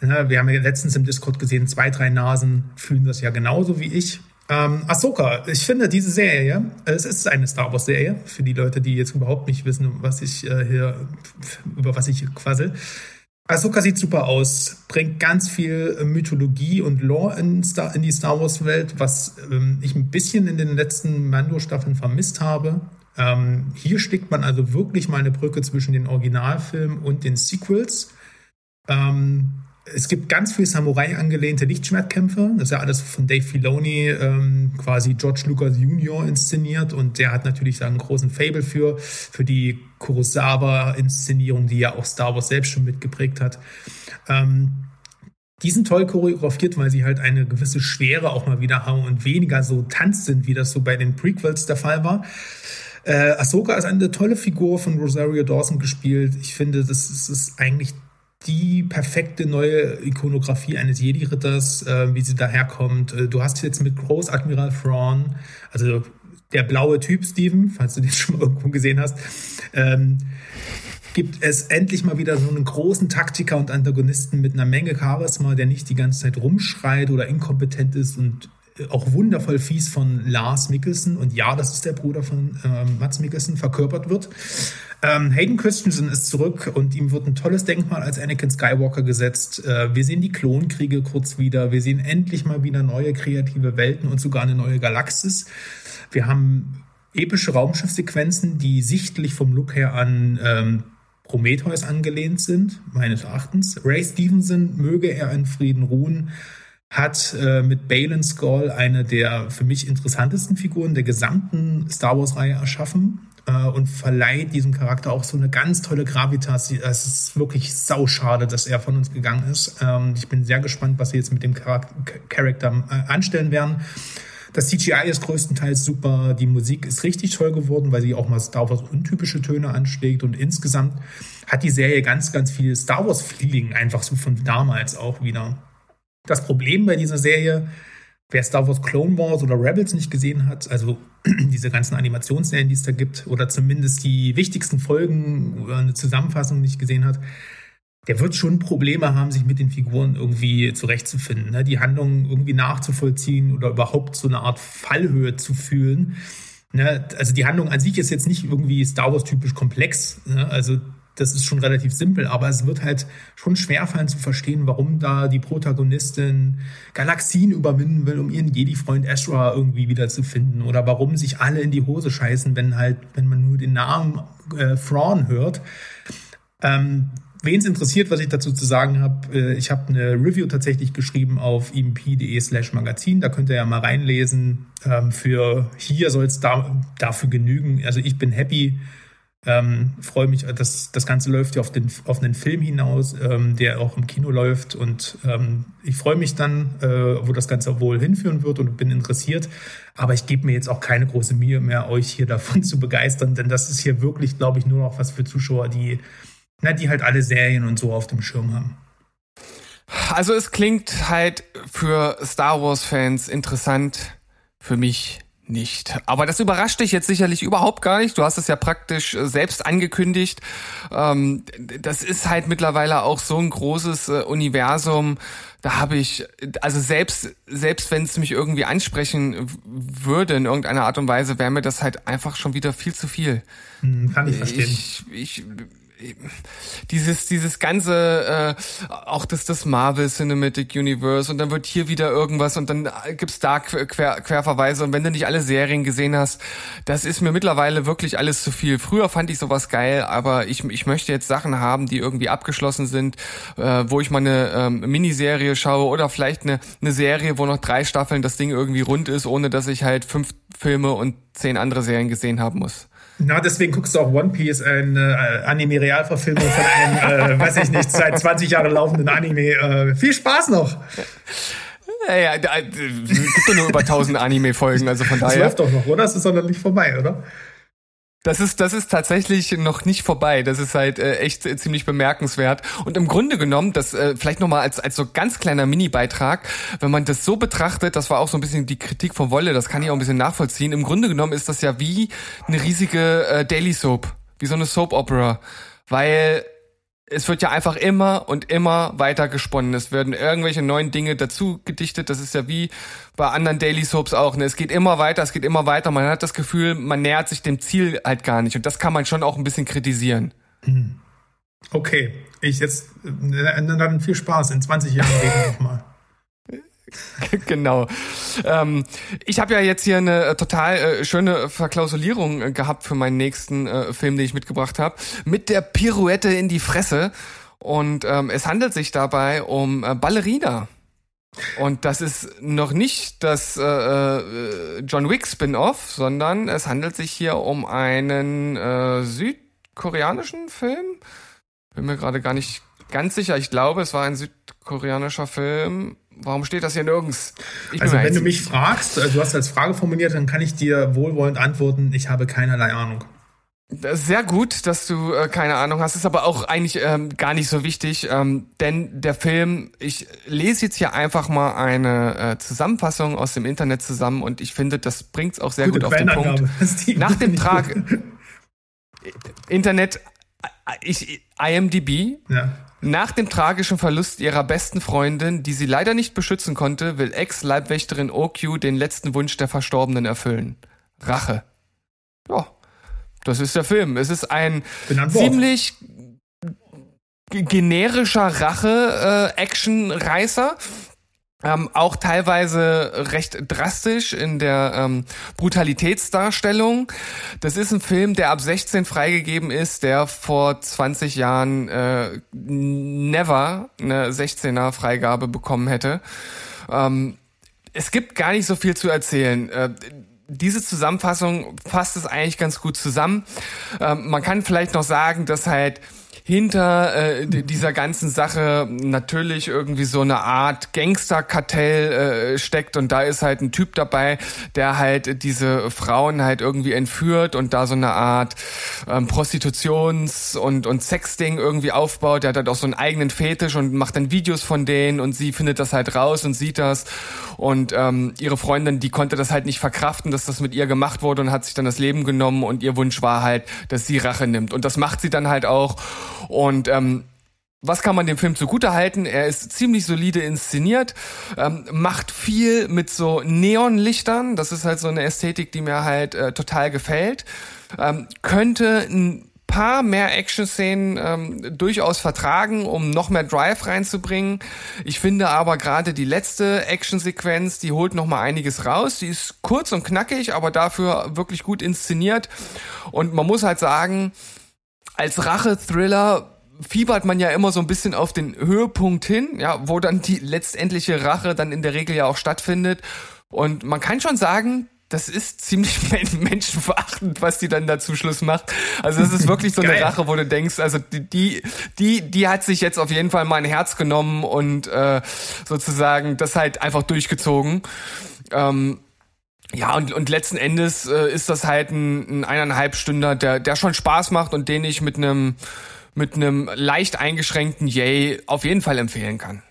Ja, wir haben ja letztens im Discord gesehen, zwei, drei Nasen fühlen das ja genauso wie ich. Ähm, Ahsoka, ich finde diese Serie, äh, es ist eine Star Wars Serie, für die Leute, die jetzt überhaupt nicht wissen, was ich äh, hier, über was ich hier quassel. Ahsoka sieht super aus, bringt ganz viel äh, Mythologie und Lore in, Star, in die Star Wars Welt, was ähm, ich ein bisschen in den letzten Mando-Staffeln vermisst habe. Ähm, hier steckt man also wirklich mal eine Brücke zwischen den Originalfilmen und den Sequels. Ähm, es gibt ganz viel Samurai angelehnte Lichtschwertkämpfe. Das ist ja alles von Dave Filoni, ähm, quasi George Lucas Jr. inszeniert. Und der hat natürlich da einen großen Fable für, für die Kurosawa-Inszenierung, die ja auch Star Wars selbst schon mitgeprägt hat. Ähm, die sind toll choreografiert, weil sie halt eine gewisse Schwere auch mal wieder haben und weniger so Tanz sind, wie das so bei den Prequels der Fall war. Äh, Ahsoka ist eine tolle Figur von Rosario Dawson gespielt. Ich finde, das ist, das ist eigentlich die perfekte neue Ikonografie eines Jedi-Ritters, äh, wie sie daherkommt. Äh, du hast jetzt mit Großadmiral Thrawn, also der blaue Typ, Steven, falls du den schon mal irgendwo gesehen hast, ähm, gibt es endlich mal wieder so einen großen Taktiker und Antagonisten mit einer Menge Charisma, der nicht die ganze Zeit rumschreit oder inkompetent ist und äh, auch wundervoll fies von Lars Mikkelsen und ja, das ist der Bruder von ähm, Mats Mikkelsen, verkörpert wird. Ähm, Hayden Christensen ist zurück und ihm wird ein tolles Denkmal als Anakin Skywalker gesetzt. Äh, wir sehen die Klonkriege kurz wieder. Wir sehen endlich mal wieder neue kreative Welten und sogar eine neue Galaxis. Wir haben epische Raumschiffsequenzen, die sichtlich vom Look her an ähm, Prometheus angelehnt sind, meines Erachtens. Ray Stevenson, möge er in Frieden ruhen, hat äh, mit Balin Skull eine der für mich interessantesten Figuren der gesamten Star Wars-Reihe erschaffen äh, und verleiht diesem Charakter auch so eine ganz tolle Gravitas. Es ist wirklich sauschade, dass er von uns gegangen ist. Ähm, ich bin sehr gespannt, was sie jetzt mit dem Charakter, äh, anstellen werden. Das CGI ist größtenteils super. Die Musik ist richtig toll geworden, weil sie auch mal Star Wars untypische Töne anschlägt. Und insgesamt hat die Serie ganz, ganz viel Star Wars Feeling einfach so von damals auch wieder. Das Problem bei dieser Serie, wer Star Wars Clone Wars oder Rebels nicht gesehen hat, also diese ganzen Animationsserien, die es da gibt, oder zumindest die wichtigsten Folgen oder eine Zusammenfassung nicht gesehen hat, der wird schon Probleme haben, sich mit den Figuren irgendwie zurechtzufinden, ne? die Handlung irgendwie nachzuvollziehen oder überhaupt so eine Art Fallhöhe zu fühlen. Ne? Also die Handlung an sich ist jetzt nicht irgendwie Star Wars typisch komplex. Ne? Also das ist schon relativ simpel, aber es wird halt schon schwerfallen zu verstehen, warum da die Protagonistin Galaxien überwinden will, um ihren Jedi-Freund Ezra irgendwie wiederzufinden oder warum sich alle in die Hose scheißen, wenn halt, wenn man nur den Namen äh, Thrawn hört. Ähm, Wen es interessiert, was ich dazu zu sagen habe, äh, ich habe eine Review tatsächlich geschrieben auf imp.de slash magazin. Da könnt ihr ja mal reinlesen. Ähm, für hier soll es da, dafür genügen. Also ich bin happy. Ähm, freue mich, dass das Ganze läuft ja auf den, auf einen Film hinaus, ähm, der auch im Kino läuft. Und ähm, ich freue mich dann, äh, wo das Ganze wohl hinführen wird und bin interessiert. Aber ich gebe mir jetzt auch keine große Mühe mehr, euch hier davon zu begeistern, denn das ist hier wirklich, glaube ich, nur noch was für Zuschauer, die na, die halt alle Serien und so auf dem Schirm haben. Also es klingt halt für Star Wars-Fans interessant, für mich nicht. Aber das überrascht dich jetzt sicherlich überhaupt gar nicht. Du hast es ja praktisch äh, selbst angekündigt. Ähm, das ist halt mittlerweile auch so ein großes äh, Universum. Da habe ich, also selbst, selbst wenn es mich irgendwie ansprechen würde in irgendeiner Art und Weise, wäre mir das halt einfach schon wieder viel zu viel. Hm, kann ich verstehen. Ich, ich dieses dieses ganze äh, auch das das Marvel Cinematic Universe und dann wird hier wieder irgendwas und dann gibt's da Quer, Querverweise und wenn du nicht alle Serien gesehen hast, das ist mir mittlerweile wirklich alles zu viel. Früher fand ich sowas geil, aber ich ich möchte jetzt Sachen haben, die irgendwie abgeschlossen sind, äh, wo ich mal eine ähm, Miniserie schaue oder vielleicht eine eine Serie, wo noch drei Staffeln das Ding irgendwie rund ist, ohne dass ich halt fünf Filme und zehn andere Serien gesehen haben muss. Na, deswegen guckst du auch One Piece, eine äh, Anime-Realverfilmung von einem, äh, weiß ich nicht, seit 20 Jahren laufenden Anime. Äh, viel Spaß noch! Ja, ja, da, äh, gibt doch nur über 1000 Anime-Folgen, also von Das daher. läuft doch noch, oder? Das ist doch noch nicht vorbei, oder? Das ist, das ist tatsächlich noch nicht vorbei. Das ist halt äh, echt äh, ziemlich bemerkenswert. Und im Grunde genommen, das äh, vielleicht nochmal als, als so ganz kleiner Mini-Beitrag, wenn man das so betrachtet, das war auch so ein bisschen die Kritik von Wolle, das kann ich auch ein bisschen nachvollziehen. Im Grunde genommen ist das ja wie eine riesige äh, Daily Soap, wie so eine Soap Opera. Weil es wird ja einfach immer und immer weiter gesponnen. Es werden irgendwelche neuen Dinge dazu gedichtet. Das ist ja wie bei anderen Daily Soaps auch. Ne? Es geht immer weiter, es geht immer weiter. Man hat das Gefühl, man nähert sich dem Ziel halt gar nicht. Und das kann man schon auch ein bisschen kritisieren. Okay, ich jetzt, äh, dann viel Spaß. In 20 Jahren nochmal. genau. Ähm, ich habe ja jetzt hier eine äh, total äh, schöne Verklausulierung äh, gehabt für meinen nächsten äh, Film, den ich mitgebracht habe. Mit der Pirouette in die Fresse. Und ähm, es handelt sich dabei um äh, Ballerina. Und das ist noch nicht das äh, äh, John Wick Spin-off, sondern es handelt sich hier um einen äh, südkoreanischen Film. Bin mir gerade gar nicht ganz sicher. Ich glaube, es war ein südkoreanischer Film. Warum steht das hier nirgends? Ich Also wenn du mich fragst, äh, du hast als Frage formuliert, dann kann ich dir wohlwollend antworten, ich habe keinerlei Ahnung. Sehr gut, dass du äh, keine Ahnung hast, ist aber auch eigentlich ähm, gar nicht so wichtig, ähm, denn der Film, ich lese jetzt hier einfach mal eine äh, Zusammenfassung aus dem Internet zusammen und ich finde, das bringt's auch sehr Gute gut auf den Punkt. Nach dem Trag. Internet ich, IMDb. Ja. Nach dem tragischen Verlust ihrer besten Freundin, die sie leider nicht beschützen konnte, will Ex-Leibwächterin OQ den letzten Wunsch der Verstorbenen erfüllen. Rache. Ja, das ist der Film. Es ist ein ziemlich generischer Rache-Action-Reißer. Ähm, auch teilweise recht drastisch in der ähm, Brutalitätsdarstellung. Das ist ein Film, der ab 16 freigegeben ist, der vor 20 Jahren äh, never eine 16er Freigabe bekommen hätte. Ähm, es gibt gar nicht so viel zu erzählen. Äh, diese Zusammenfassung fasst es eigentlich ganz gut zusammen. Ähm, man kann vielleicht noch sagen, dass halt hinter äh, dieser ganzen Sache natürlich irgendwie so eine Art Gangsterkartell äh, steckt und da ist halt ein Typ dabei, der halt diese Frauen halt irgendwie entführt und da so eine Art ähm, Prostitutions- und, und Sexding irgendwie aufbaut. Der hat halt auch so einen eigenen Fetisch und macht dann Videos von denen und sie findet das halt raus und sieht das. Und ähm, ihre Freundin, die konnte das halt nicht verkraften, dass das mit ihr gemacht wurde und hat sich dann das Leben genommen und ihr Wunsch war halt, dass sie Rache nimmt. Und das macht sie dann halt auch und ähm, was kann man dem Film zugute halten? Er ist ziemlich solide inszeniert, ähm, macht viel mit so Neonlichtern. Das ist halt so eine Ästhetik, die mir halt äh, total gefällt. Ähm, könnte ein paar mehr Action-Szenen ähm, durchaus vertragen, um noch mehr Drive reinzubringen. Ich finde aber gerade die letzte Action-Sequenz, die holt noch mal einiges raus. Die ist kurz und knackig, aber dafür wirklich gut inszeniert. Und man muss halt sagen, als Rache-Thriller fiebert man ja immer so ein bisschen auf den Höhepunkt hin, ja, wo dann die letztendliche Rache dann in der Regel ja auch stattfindet. Und man kann schon sagen, das ist ziemlich men- menschenverachtend, was die dann da zum Schluss macht. Also das ist wirklich so eine. Rache, wo du denkst, also die, die, die, hat sich jetzt auf jeden Fall mal ein Herz genommen und äh, sozusagen das halt einfach durchgezogen. Ähm, ja, und, und letzten Endes äh, ist das halt ein, ein eineinhalb Stünder, der, der schon Spaß macht und den ich mit einem mit einem leicht eingeschränkten Yay auf jeden Fall empfehlen kann.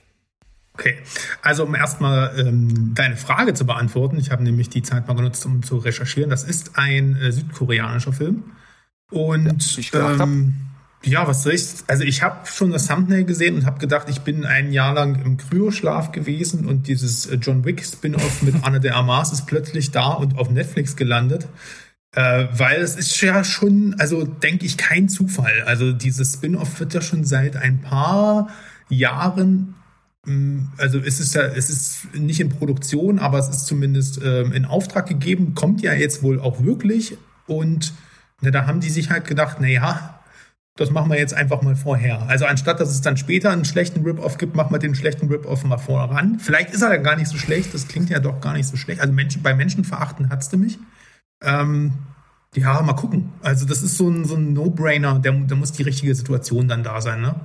Okay, also um erstmal ähm, deine Frage zu beantworten, ich habe nämlich die Zeit mal genutzt, um zu recherchieren. Das ist ein äh, südkoreanischer Film. Und ich gedacht hab. ähm, ja, was soll ich? Also ich habe schon das Thumbnail gesehen und habe gedacht, ich bin ein Jahr lang im Kryoschlaf gewesen und dieses äh, John Wick Spin-off mit Anna de Armas ist plötzlich da und auf Netflix gelandet. Äh, weil es ist ja schon, also denke ich, kein Zufall. Also dieses Spin-off wird ja schon seit ein paar Jahren Mm, also es ist ja, es ist nicht in Produktion, aber es ist zumindest ähm, in Auftrag gegeben, kommt ja jetzt wohl auch wirklich. Und na, da haben die sich halt gedacht, na ja, das machen wir jetzt einfach mal vorher. Also anstatt, dass es dann später einen schlechten Rip-Off gibt, machen wir den schlechten Rip-Off mal voran. Vielleicht ist er ja gar nicht so schlecht, das klingt ja doch gar nicht so schlecht. Also Menschen, bei Menschen verachten hat's du mich. Ähm, ja, mal gucken. Also das ist so ein, so ein No-Brainer, da muss die richtige Situation dann da sein, ne?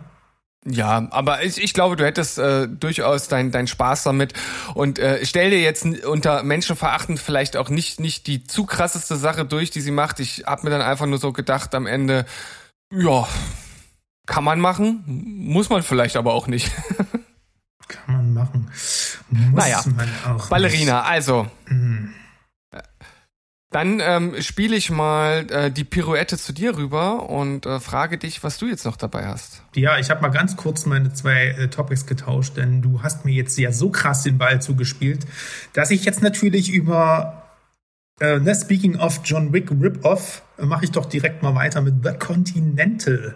Ja, aber ich, ich glaube, du hättest äh, durchaus deinen dein Spaß damit und äh, stell dir jetzt unter Menschenverachtend vielleicht auch nicht nicht die zu krasseste Sache durch, die sie macht. Ich habe mir dann einfach nur so gedacht am Ende, ja, kann man machen, muss man vielleicht aber auch nicht. Kann man machen. Muss Naja, man auch. Ballerina, also. Mhm. Dann ähm, spiele ich mal äh, die Pirouette zu dir rüber und äh, frage dich, was du jetzt noch dabei hast. Ja, ich habe mal ganz kurz meine zwei äh, Topics getauscht, denn du hast mir jetzt ja so krass den Ball zugespielt, dass ich jetzt natürlich über äh, ne, Speaking of John Wick Rip-Off, äh, mache ich doch direkt mal weiter mit The Continental.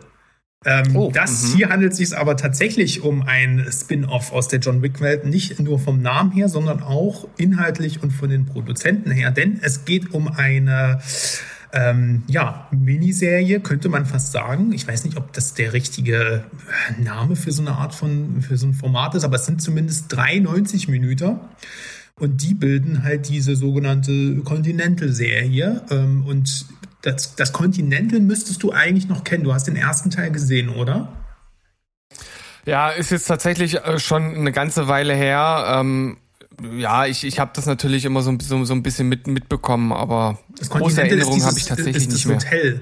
Ähm, Oh, das mhm. hier handelt es sich aber tatsächlich um ein Spin-off aus der John Wick-Welt, nicht nur vom Namen her, sondern auch inhaltlich und von den Produzenten her, denn es geht um eine ähm, ja, Miniserie, könnte man fast sagen. Ich weiß nicht, ob das der richtige Name für so eine Art von, für so ein Format ist, aber es sind zumindest 93 Minuten. Und die bilden halt diese sogenannte Continental-Serie. Ähm, und das, das Continental müsstest du eigentlich noch kennen. Du hast den ersten Teil gesehen, oder? Ja, ist jetzt tatsächlich äh, schon eine ganze Weile her. Ähm, ja, ich, ich habe das natürlich immer so, so, so ein bisschen mit, mitbekommen, aber Das große Erinnerungen habe ich tatsächlich ist nicht das mehr. Hotel,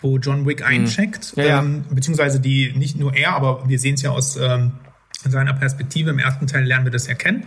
wo John Wick eincheckt. Ja, ja. Ähm, beziehungsweise die, nicht nur er, aber wir sehen es ja aus ähm, seiner Perspektive. Im ersten Teil lernen wir das erkennen.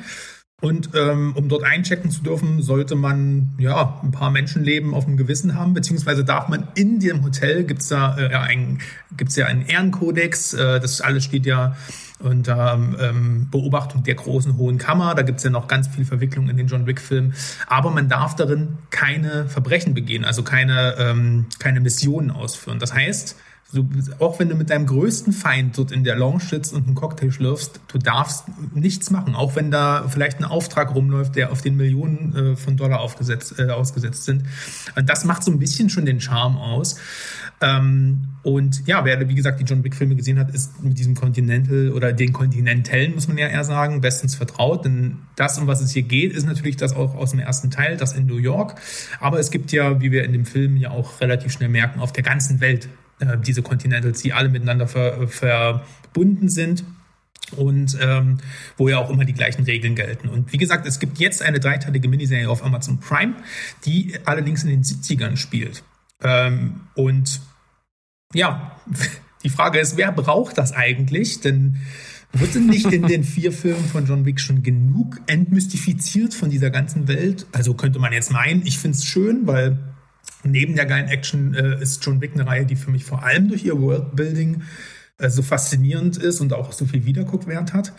Und ähm, um dort einchecken zu dürfen, sollte man ja ein paar Menschenleben auf dem Gewissen haben, beziehungsweise darf man in dem Hotel gibt's da äh, ein, gibt's ja einen Ehrenkodex, äh, das alles steht ja unter ähm, Beobachtung der großen hohen Kammer. Da gibt's ja noch ganz viel Verwicklung in den John Wick-Filmen. Aber man darf darin keine Verbrechen begehen, also keine, ähm, keine Missionen ausführen. Das heißt, Du, auch wenn du mit deinem größten Feind dort in der Lounge sitzt und einen Cocktail schlürfst, du darfst nichts machen, auch wenn da vielleicht ein Auftrag rumläuft, der auf den Millionen äh, von Dollar aufgesetzt, äh, ausgesetzt sind. Und das macht so ein bisschen schon den Charme aus. Ähm, und ja, wer, wie gesagt, die John Wick-Filme gesehen hat, ist mit diesem Continental oder den Kontinentellen, muss man ja eher sagen, bestens vertraut. Denn das, um was es hier geht, ist natürlich das auch aus dem ersten Teil, das in New York. Aber es gibt ja, wie wir in dem Film ja auch relativ schnell merken, auf der ganzen Welt äh, diese Continentals, die alle miteinander ver, verbunden sind und ähm, wo ja auch immer die gleichen Regeln gelten. Und wie gesagt, es gibt jetzt eine dreiteilige Miniserie auf Amazon Prime, die allerdings in den 70ern spielt. Ähm, und ja, die Frage ist, wer braucht das eigentlich? Denn wird denn nicht in den vier Filmen von John Wick schon genug entmystifiziert von dieser ganzen Welt? Also könnte man jetzt meinen, ich finde es schön, weil Neben der geilen Action äh, ist John Wick eine Reihe, die für mich vor allem durch ihr Worldbuilding äh, so faszinierend ist und auch so viel Wiederguckwert hat.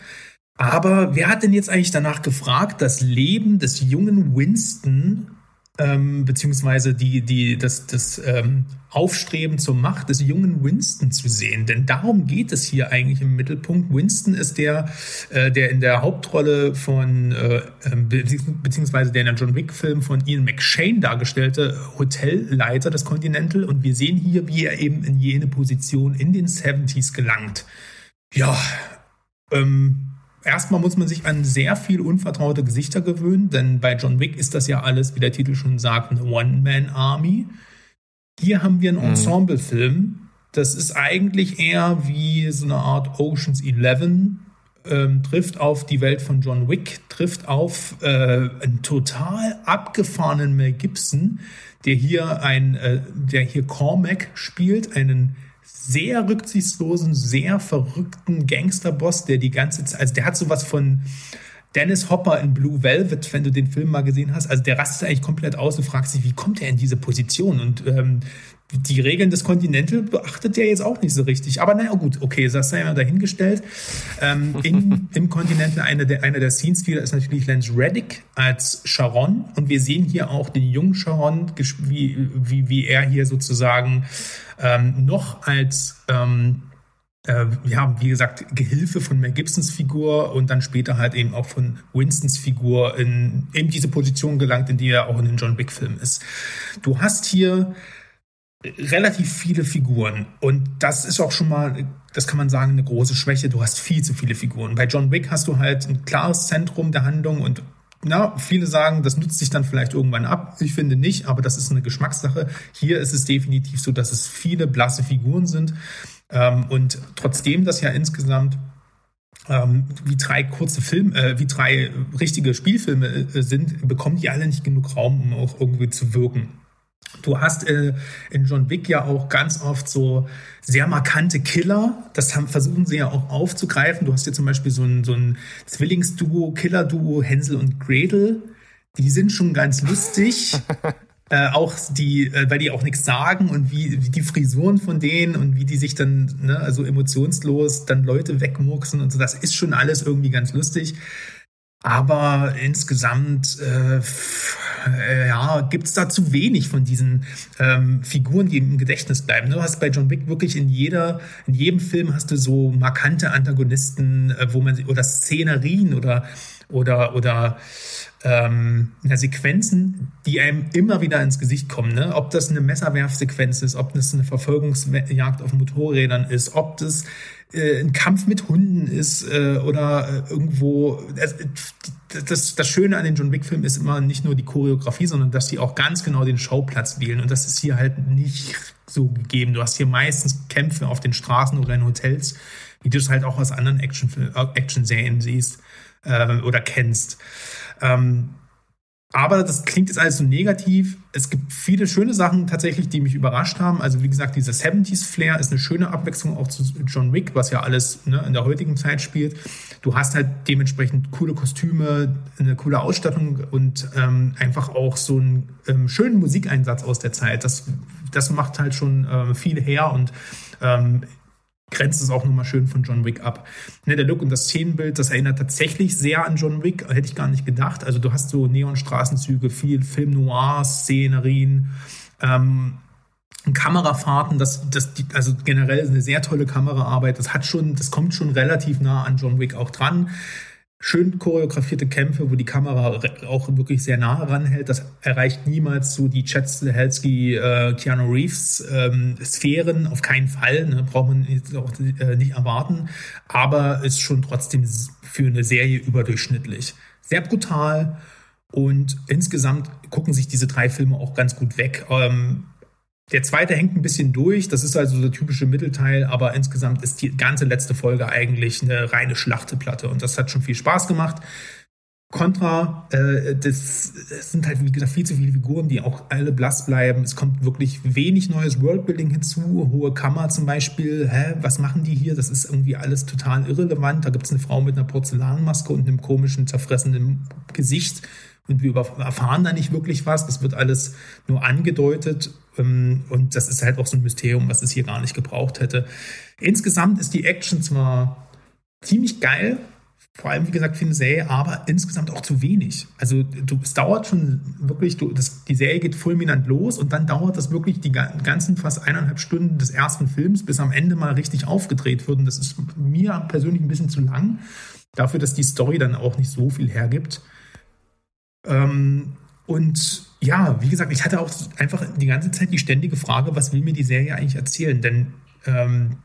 Aber wer hat denn jetzt eigentlich danach gefragt, das Leben des jungen Winston ähm, beziehungsweise die, die, das, das ähm, Aufstreben zur Macht des jungen Winston zu sehen. Denn darum geht es hier eigentlich im Mittelpunkt. Winston ist der, äh, der in der Hauptrolle von, äh, ähm, beziehungsweise der in der John Wick-Film von Ian McShane dargestellte Hotelleiter des Continental. Und wir sehen hier, wie er eben in jene Position in den 70s gelangt. Ja, ähm, erstmal muss man sich an sehr viel unvertraute Gesichter gewöhnen, denn bei John Wick ist das ja alles, wie der Titel schon sagt, eine One-Man-Army. Hier haben wir einen mhm. Ensemble-Film. Das ist eigentlich eher wie so eine Art Oceans 11, ähm, trifft auf die Welt von John Wick, trifft auf äh, einen total abgefahrenen Mel Gibson, der hier ein, äh, der hier Cormac spielt, einen sehr rücksichtslosen, sehr verrückten Gangsterboss, der die ganze Zeit, also der hat sowas von Dennis Hopper in Blue Velvet, wenn du den Film mal gesehen hast. Also der rastet eigentlich komplett aus und fragt sich, wie kommt er in diese Position? Und ähm, die Regeln des Continental beachtet der jetzt auch nicht so richtig. Aber naja, gut, okay, das sei mal dahingestellt. Ähm, in, Im Continental, einer der, einer der Scene-Stealer ist natürlich Lance Reddick als Sharon. Und wir sehen hier auch den jungen Sharon, wie, wie, wie er hier sozusagen ähm, noch als ähm, äh, ja, wie gesagt, Gehilfe von Mel Gibsons Figur und dann später halt eben auch von Winstons Figur in eben diese Position gelangt, in die er auch in den John Wick-Filmen ist. Du hast hier relativ viele Figuren und das ist auch schon mal, das kann man sagen, eine große Schwäche. Du hast viel zu viele Figuren. Bei John Wick hast du halt ein klares Zentrum der Handlung und na, viele sagen, das nutzt sich dann vielleicht irgendwann ab. Ich finde nicht, aber das ist eine Geschmackssache. Hier ist es definitiv so, dass es viele blasse Figuren sind. Ähm, und trotzdem das ja insgesamt ähm, wie drei kurze Filme, äh, wie drei richtige Spielfilme äh, sind, bekommen die alle nicht genug Raum, um auch irgendwie zu wirken. Du hast äh, in John Wick ja auch ganz oft so sehr markante Killer. Das haben, versuchen sie ja auch aufzugreifen. Du hast ja zum Beispiel so ein, so ein Zwillingsduo, Killer-Duo, Hänsel und Gretel. Die sind schon ganz lustig. äh, auch die, äh, weil die auch nichts sagen und wie, wie die Frisuren von denen und wie die sich dann, ne, also emotionslos dann Leute wegmurksen und so, das ist schon alles irgendwie ganz lustig. Aber insgesamt äh, ja, gibt es da zu wenig von diesen ähm, Figuren, die im Gedächtnis bleiben. Du hast bei John Wick wirklich in jeder, in jedem Film hast du so markante Antagonisten, äh, wo man oder Szenerien oder oder oder ähm, ja, Sequenzen, die einem immer wieder ins Gesicht kommen. Ne? Ob das eine Messerwerfsequenz ist, ob das eine Verfolgungsjagd auf Motorrädern ist, ob das äh, ein Kampf mit Hunden ist äh, oder äh, irgendwo. Also, das, das Schöne an den John Wick-Filmen ist immer nicht nur die Choreografie, sondern dass sie auch ganz genau den Schauplatz wählen. Und das ist hier halt nicht so gegeben. Du hast hier meistens Kämpfe auf den Straßen oder in Hotels, wie du es halt auch aus anderen Action-Serien Action siehst äh, oder kennst. Ähm, aber das klingt jetzt alles so negativ. Es gibt viele schöne Sachen tatsächlich, die mich überrascht haben. Also wie gesagt, dieser 70s-Flair ist eine schöne Abwechslung auch zu John Wick, was ja alles ne, in der heutigen Zeit spielt. Du hast halt dementsprechend coole Kostüme, eine coole Ausstattung und ähm, einfach auch so einen ähm, schönen Musikeinsatz aus der Zeit. Das, das macht halt schon äh, viel her und ähm, grenzt es auch nochmal schön von John Wick ab. Ne, der Look und das Szenenbild, das erinnert tatsächlich sehr an John Wick, hätte ich gar nicht gedacht. Also du hast so Neonstraßenzüge, viel Film Noir-Szenerien, ähm, Kamerafahrten, das, das, also generell eine sehr tolle Kameraarbeit. Das hat schon, das kommt schon relativ nah an John Wick auch dran schön choreografierte Kämpfe, wo die Kamera auch wirklich sehr nah ranhält. Das erreicht niemals so die Chad Stahelski, äh, Keanu Reeves ähm, Sphären, auf keinen Fall, ne, braucht man jetzt auch äh, nicht erwarten, aber ist schon trotzdem für eine Serie überdurchschnittlich. Sehr brutal und insgesamt gucken sich diese drei Filme auch ganz gut weg. Ähm, der zweite hängt ein bisschen durch, das ist also der typische Mittelteil, aber insgesamt ist die ganze letzte Folge eigentlich eine reine Schlachteplatte und das hat schon viel Spaß gemacht. Contra, äh, das, sind halt, wie gesagt, viel zu viele Figuren, die auch alle blass bleiben. Es kommt wirklich wenig neues Worldbuilding hinzu. Hohe Kammer zum Beispiel, hä, was machen die hier? Das ist irgendwie alles total irrelevant. Da gibt es eine Frau mit einer Porzellanmaske und einem komischen, zerfressenen Gesicht und wir erfahren da nicht wirklich was. Das wird alles nur angedeutet und das ist halt auch so ein Mysterium, was es hier gar nicht gebraucht hätte. Insgesamt ist die Action zwar ziemlich geil, vor allem, wie gesagt, für eine Serie, aber insgesamt auch zu wenig. Also du, es dauert schon wirklich, du, das, die Serie geht fulminant los und dann dauert das wirklich die ganzen fast eineinhalb Stunden des ersten Films, bis am Ende mal richtig aufgedreht wird. Und das ist mir persönlich ein bisschen zu lang, dafür, dass die Story dann auch nicht so viel hergibt. Ähm, und ja, wie gesagt, ich hatte auch einfach die ganze Zeit die ständige Frage, was will mir die Serie eigentlich erzählen? Denn ähm,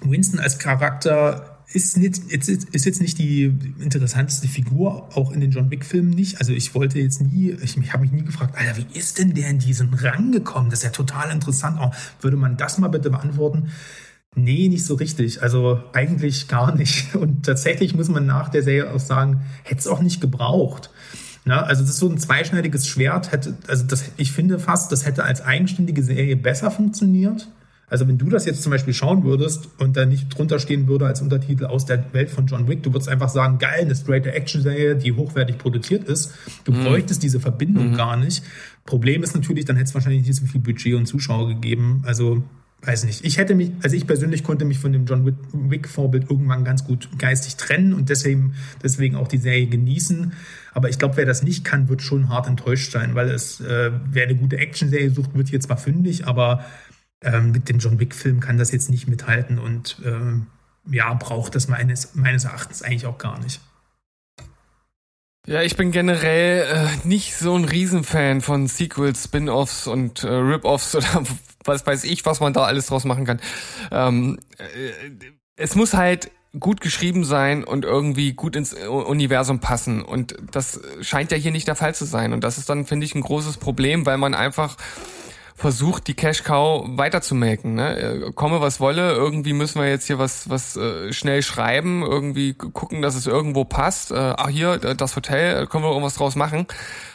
Winston als Charakter ist, nicht, ist, ist jetzt nicht die interessanteste Figur, auch in den John Wick-Filmen nicht. Also ich wollte jetzt nie, ich, ich habe mich nie gefragt, Alter, wie ist denn der in diesen Rang gekommen? Das ist ja total interessant. Oh, würde man das mal bitte beantworten? Nee, nicht so richtig. Also eigentlich gar nicht. Und tatsächlich muss man nach der Serie auch sagen, hätte es auch nicht gebraucht. Ne? Also das ist so ein zweischneidiges Schwert. Hätte, also das, ich finde fast, das hätte als eigenständige Serie besser funktioniert. Also wenn du das jetzt zum Beispiel schauen würdest und da nicht drunter stehen würde als Untertitel aus der Welt von John Wick, du würdest einfach sagen, geil, eine straighte Action-Serie, die hochwertig produziert ist. Du mhm. bräuchtest diese Verbindung mhm. gar nicht. Problem ist natürlich, dann hätte es wahrscheinlich nicht so viel Budget und Zuschauer gegeben. Also weiß nicht. Ich hätte mich, also ich persönlich konnte mich von dem John Wick-Vorbild irgendwann ganz gut geistig trennen und deswegen, deswegen auch die Serie genießen. Aber ich glaube, wer das nicht kann, wird schon hart enttäuscht sein, weil es, äh, wer eine gute Action-Serie sucht, wird hier zwar fündig, aber ähm, mit dem John Wick-Film kann das jetzt nicht mithalten und ähm, ja, braucht das meines, meines Erachtens eigentlich auch gar nicht. Ja, ich bin generell äh, nicht so ein Riesenfan von Sequels, Spin-offs und äh, Rip-offs oder was weiß ich, was man da alles draus machen kann. Ähm, äh, es muss halt gut geschrieben sein und irgendwie gut ins Universum passen. Und das scheint ja hier nicht der Fall zu sein. Und das ist dann, finde ich, ein großes Problem, weil man einfach versucht, die Cash Cow weiterzumelken. Ne? Äh, komme was wolle, irgendwie müssen wir jetzt hier was, was äh, schnell schreiben, irgendwie gucken, dass es irgendwo passt. Äh, ach hier, äh, das Hotel, können wir irgendwas draus machen.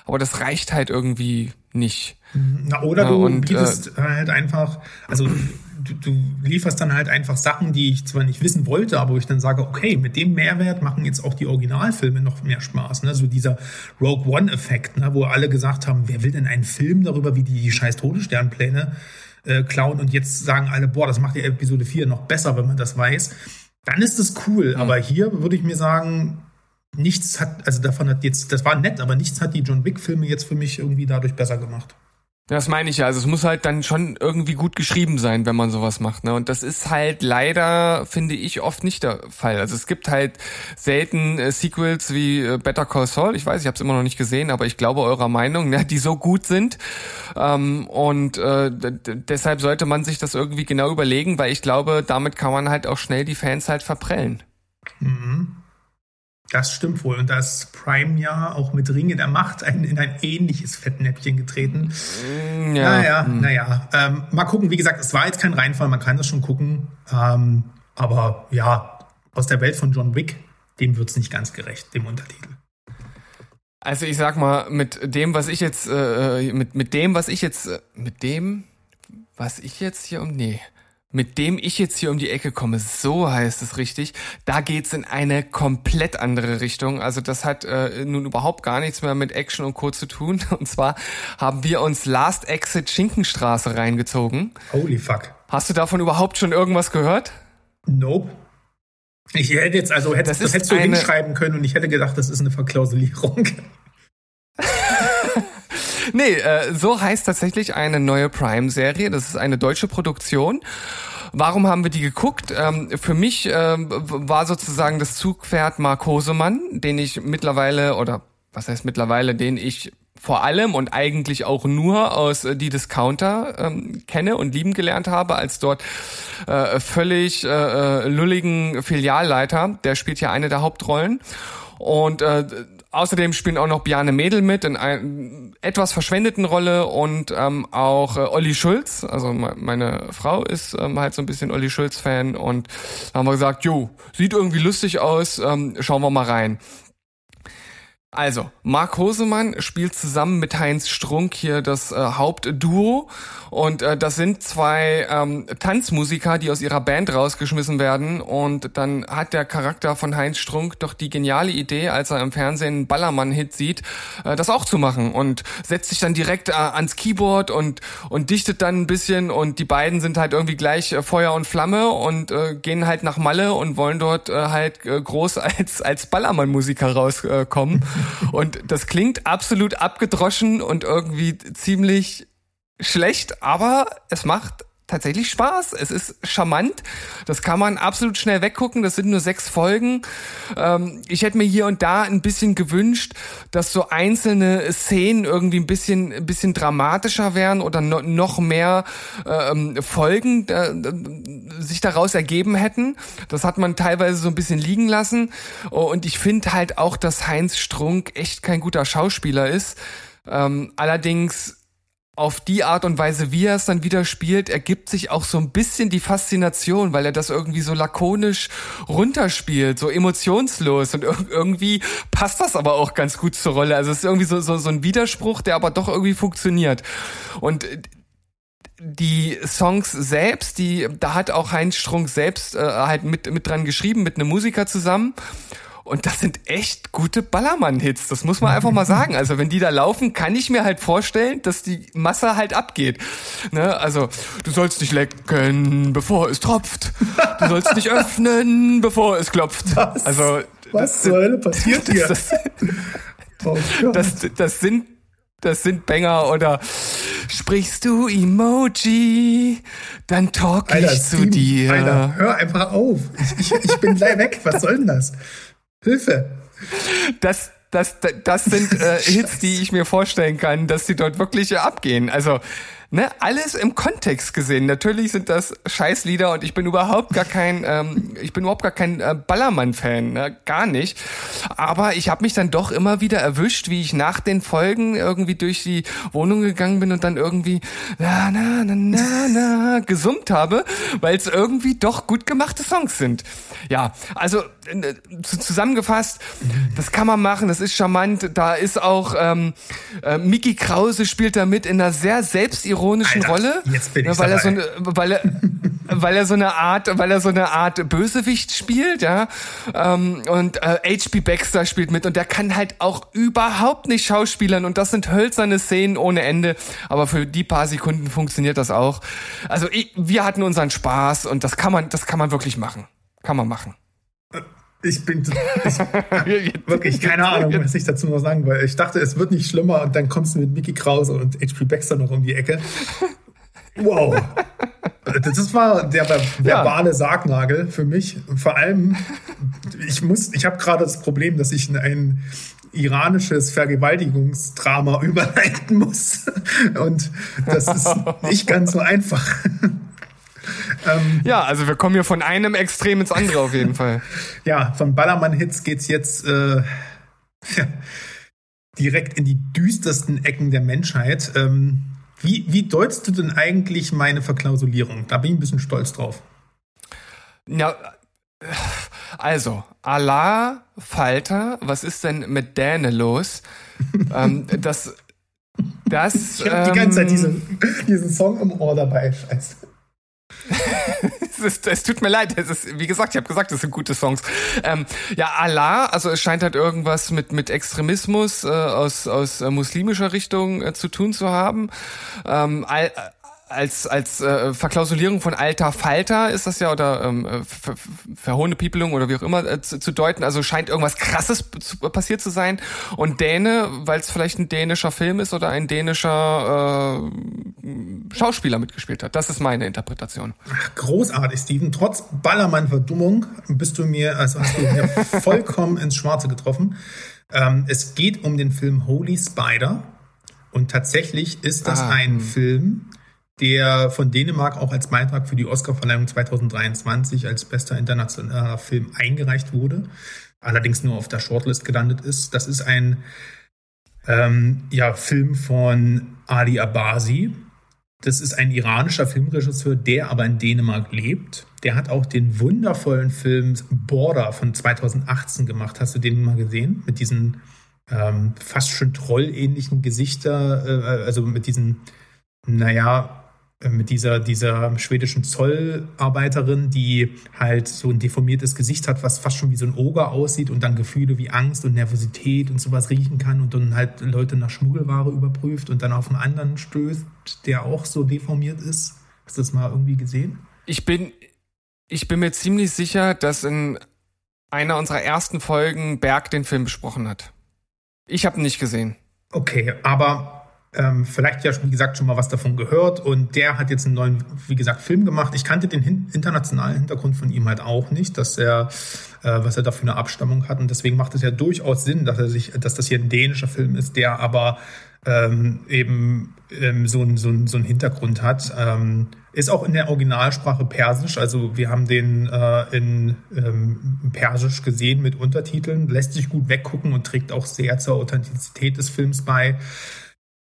Aber das reicht halt irgendwie nicht. Na, oder du und, bietest äh, halt einfach, also du, du lieferst dann halt einfach Sachen, die ich zwar nicht wissen wollte, aber wo ich dann sage, okay, mit dem Mehrwert machen jetzt auch die Originalfilme noch mehr Spaß. Ne? So dieser Rogue One-Effekt, ne? wo alle gesagt haben, wer will denn einen Film darüber, wie die, die scheiß Todessternpläne äh, klauen und jetzt sagen alle, boah, das macht die Episode 4 noch besser, wenn man das weiß. Dann ist es cool. Mhm. Aber hier würde ich mir sagen, nichts hat, also davon hat jetzt, das war nett, aber nichts hat die John Wick-Filme jetzt für mich irgendwie dadurch besser gemacht. Das meine ich ja. Also es muss halt dann schon irgendwie gut geschrieben sein, wenn man sowas macht. Ne? Und das ist halt leider, finde ich, oft nicht der Fall. Also es gibt halt selten äh, Sequels wie äh, Better Call Saul. Ich weiß, ich habe es immer noch nicht gesehen, aber ich glaube eurer Meinung, ne, die so gut sind. Ähm, und äh, deshalb sollte man sich das irgendwie genau überlegen, weil ich glaube, damit kann man halt auch schnell die Fans halt verprellen. Mhm. Das stimmt wohl. Und da ist Prime ja auch mit Ringe der Macht ein, in ein ähnliches Fettnäpfchen getreten. Mm, ja. Naja, hm. naja. Ähm, mal gucken. Wie gesagt, es war jetzt kein Reinfall, man kann das schon gucken. Ähm, aber ja, aus der Welt von John Wick, dem wird es nicht ganz gerecht, dem Untertitel. Also ich sag mal, mit dem, was ich jetzt, äh, mit, mit dem, was ich jetzt, äh, mit dem, was ich jetzt hier um, nee, mit dem ich jetzt hier um die Ecke komme, so heißt es richtig, da geht's in eine komplett andere Richtung. Also das hat äh, nun überhaupt gar nichts mehr mit Action und Co. zu tun. Und zwar haben wir uns Last Exit Schinkenstraße reingezogen. Holy fuck. Hast du davon überhaupt schon irgendwas gehört? Nope. Ich hätte jetzt, also hätte, Das das, hättest du eine- hinschreiben können und ich hätte gedacht, das ist eine Verklausulierung. Nee, äh, so heißt tatsächlich eine neue Prime-Serie. Das ist eine deutsche Produktion. Warum haben wir die geguckt? Ähm, für mich ähm, war sozusagen das Zugpferd Mark Hosemann, den ich mittlerweile, oder was heißt mittlerweile, den ich vor allem und eigentlich auch nur aus äh, Die Discounter ähm, kenne und lieben gelernt habe, als dort äh, völlig äh, äh, lulligen Filialleiter. Der spielt hier eine der Hauptrollen. Und äh, außerdem spielen auch noch Bjarne Mädel mit in einer etwas verschwendeten Rolle und ähm, auch äh, Olli Schulz. Also me meine Frau ist ähm, halt so ein bisschen Olli Schulz-Fan und haben wir gesagt, jo, sieht irgendwie lustig aus, ähm, schauen wir mal rein. Also, Mark Hosemann spielt zusammen mit Heinz Strunk hier das äh, Hauptduo. Und äh, das sind zwei ähm, Tanzmusiker, die aus ihrer Band rausgeschmissen werden. Und dann hat der Charakter von Heinz Strunk doch die geniale Idee, als er im Fernsehen einen Ballermann-Hit sieht, äh, das auch zu machen. Und setzt sich dann direkt äh, ans Keyboard und und dichtet dann ein bisschen. Und die beiden sind halt irgendwie gleich äh, Feuer und Flamme und äh, gehen halt nach Malle und wollen dort äh, halt äh, groß als als Ballermann-Musiker rauskommen. Und das klingt absolut abgedroschen und irgendwie ziemlich schlecht, aber es macht tatsächlich Spaß. Es ist charmant. Das kann man absolut schnell weggucken. Das sind nur sechs Folgen. Ähm, ich hätte mir hier und da ein bisschen gewünscht, dass so einzelne Szenen irgendwie ein bisschen, ein bisschen dramatischer wären oder no, noch mehr ähm, Folgen äh, sich daraus ergeben hätten. Das hat man teilweise so ein bisschen liegen lassen. Und ich finde halt auch, dass Heinz Strunk echt kein guter Schauspieler ist. Ähm, allerdings auf die Art und Weise, wie er es dann wieder spielt, ergibt sich auch so ein bisschen die Faszination, weil er das irgendwie so lakonisch runterspielt, so emotionslos und ir irgendwie passt das aber auch ganz gut zur Rolle. Also es ist irgendwie so, so, so ein Widerspruch, der aber doch irgendwie funktioniert. Und die Songs selbst, die, da hat auch Heinz Strunk selbst äh, halt mit, mit dran geschrieben, mit einem Musiker zusammen. Und das sind echt gute Ballermann-Hits, das muss man einfach mal sagen. Also wenn die da laufen, kann ich mir halt vorstellen, dass die Masse halt abgeht. Ne? Also du sollst nicht lecken, bevor es tropft. Du sollst nicht öffnen, bevor es klopft. Was? Also Was zur Hölle passiert hier? das, oh Gott. das, das sind das sind Banger oder sprichst du Emoji, dann talk ich Alter, zu Steven, dir. Alter, hör einfach auf. Ich, ich, ich bin gleich weg. Was soll denn das? Hilfe. das, das, das sind äh, Hits, die ich mir vorstellen kann, dass die dort wirklich äh, abgehen. Also, ne, alles im Kontext gesehen. Natürlich sind das Scheißlieder und ich bin überhaupt gar kein, ähm, ich bin überhaupt gar kein äh, Ballermann-Fan, ne? gar nicht. Aber ich habe mich dann doch immer wieder erwischt, wie ich nach den Folgen irgendwie durch die Wohnung gegangen bin und dann irgendwie na na na na na gesummt habe, weil es irgendwie doch gut gemachte Songs sind. Ja, also zu- zusammengefasst, das kann man machen, das ist charmant. Da ist auch ähm, äh, Mickey Krause spielt da mit in einer sehr selbstironischen Alter, Rolle, jetzt bin ich weil er so eine, weil er weil er so eine Art, weil er so eine Art Bösewicht spielt, ja. Ähm, und äh, H.P. Baxter spielt mit und der kann halt auch überhaupt nicht schauspielern und das sind hölzerne Szenen ohne Ende. Aber für die paar Sekunden funktioniert das auch. Also ich, wir hatten unseren Spaß und das kann man, das kann man wirklich machen. Kann man machen. Ich bin ich, wirklich keine Ahnung, was ich dazu noch sagen will. Ich dachte, es wird nicht schlimmer und dann kommst du mit Mickey Krause und HP Baxter noch um die Ecke. Wow. Das war der verbale Sargnagel für mich. Vor allem, ich muss, ich habe gerade das Problem, dass ich in ein iranisches Vergewaltigungsdrama überleiten muss. Und das ist nicht ganz so einfach. Ja, also wir kommen hier von einem Extrem ins andere auf jeden Fall. Ja, von Ballermann-Hits geht's jetzt äh, direkt in die düstersten Ecken der Menschheit. Ähm, wie, wie deutest du denn eigentlich meine Verklausulierung? Da bin ich ein bisschen stolz drauf. Ja, Also, Allah, Falter, was ist denn mit Däne los? ähm, das, das, Ich habe die ganze Zeit ähm, diesen, diesen Song im Ohr dabei. Scheiße. Es, ist, es tut mir leid, es ist, wie gesagt, ich habe gesagt, es sind gute Songs. Ähm, ja, Allah, also es scheint halt irgendwas mit mit Extremismus äh, aus aus äh, muslimischer Richtung äh, zu tun zu haben. Ähm, als als äh, Verklausulierung von alter Falter ist das ja oder ähm, äh, Ver Verhohnepiepelung oder wie auch immer äh, zu, zu deuten. Also scheint irgendwas Krasses zu, passiert zu sein. Und Däne, weil es vielleicht ein dänischer Film ist oder ein dänischer äh, Schauspieler mitgespielt hat. Das ist meine Interpretation. Ach, großartig, Steven. Trotz Ballermann-Verdummung bist du mir, also hast du mir vollkommen ins Schwarze getroffen. Ähm, es geht um den Film Holy Spider. Und tatsächlich ist das Ah, ein hm. Film, der von Dänemark auch als Beitrag für die Oscarverleihung 2023 als bester internationaler Film eingereicht wurde, allerdings nur auf der Shortlist gelandet ist. Das ist ein ähm, ja, Film von Ali Abasi. Das ist ein iranischer Filmregisseur, der aber in Dänemark lebt. Der hat auch den wundervollen Film Border von 2018 gemacht. Hast du den mal gesehen? Mit diesen ähm, fast schon trollähnlichen Gesichter, äh, also mit diesen, naja, äh, mit dieser, dieser schwedischen Zollarbeiterin, die halt so ein deformiertes Gesicht hat, was fast schon wie so ein Oger aussieht und dann Gefühle wie Angst und Nervosität und sowas riechen kann und dann halt Leute nach Schmuggelware überprüft und dann auf einen anderen stößt, der auch so deformiert ist. Hast du das mal irgendwie gesehen? Ich bin, ich bin mir ziemlich sicher, dass in einer unserer ersten Folgen Berg den Film besprochen hat. Ich habe ihn nicht gesehen. Okay, aber ähm, vielleicht ja, wie gesagt, schon mal was davon gehört. Und der hat jetzt einen neuen, wie gesagt, Film gemacht. Ich kannte den hin internationalen Hintergrund von ihm halt auch nicht, dass er, äh, was er da für eine Abstammung hat. Und deswegen macht es ja durchaus Sinn, dass er sich, dass das hier ein dänischer Film ist, der aber ähm, eben ähm, so, ein, so, ein, so einen Hintergrund hat. Ähm, ist auch in der Originalsprache Persisch, also wir haben den äh, in ähm, Persisch gesehen mit Untertiteln, lässt sich gut weggucken und trägt auch sehr zur Authentizität des Films bei.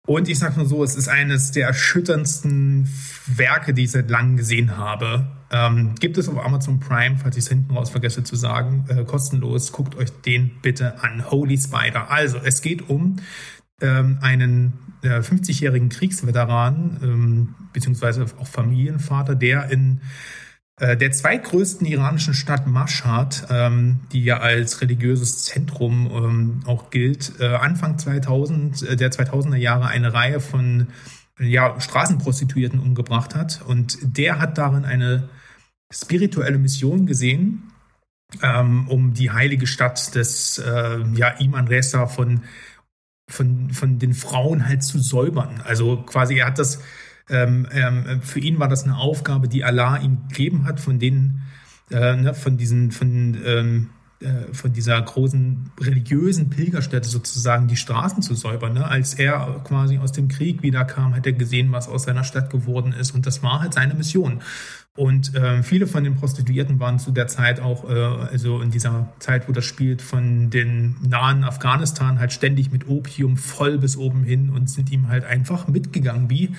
Und ich sag nur so, es ist eines der erschütterndsten Werke, die ich seit langem gesehen habe. Ähm, gibt es auf Amazon Prime, falls ich es hinten raus vergesse zu sagen, äh, kostenlos. Guckt euch den bitte an. Holy Spider. Also, es geht um ähm, einen äh, 50-jährigen Kriegsveteran, ähm, beziehungsweise auch Familienvater, der in der zweitgrößten iranischen Stadt Mashhad, ähm, die ja als religiöses Zentrum ähm, auch gilt, äh, Anfang 2000, äh, der 2000er Jahre eine Reihe von ja, Straßenprostituierten umgebracht hat. Und der hat darin eine spirituelle Mission gesehen, ähm, um die heilige Stadt des äh, ja, Iman Reza von, von, von den Frauen halt zu säubern. Also quasi, er hat das ähm, ähm, für ihn war das eine Aufgabe, die Allah ihm gegeben hat, von denen, äh, ne, von diesen, von, ähm, äh, von dieser großen religiösen Pilgerstätte sozusagen die Straßen zu säubern. Ne? Als er quasi aus dem Krieg wiederkam, hat er gesehen, was aus seiner Stadt geworden ist. Und das war halt seine Mission. Und äh, viele von den Prostituierten waren zu der Zeit auch, äh, also in dieser Zeit, wo das spielt, von den nahen Afghanistan halt ständig mit Opium voll bis oben hin und sind ihm halt einfach mitgegangen, wie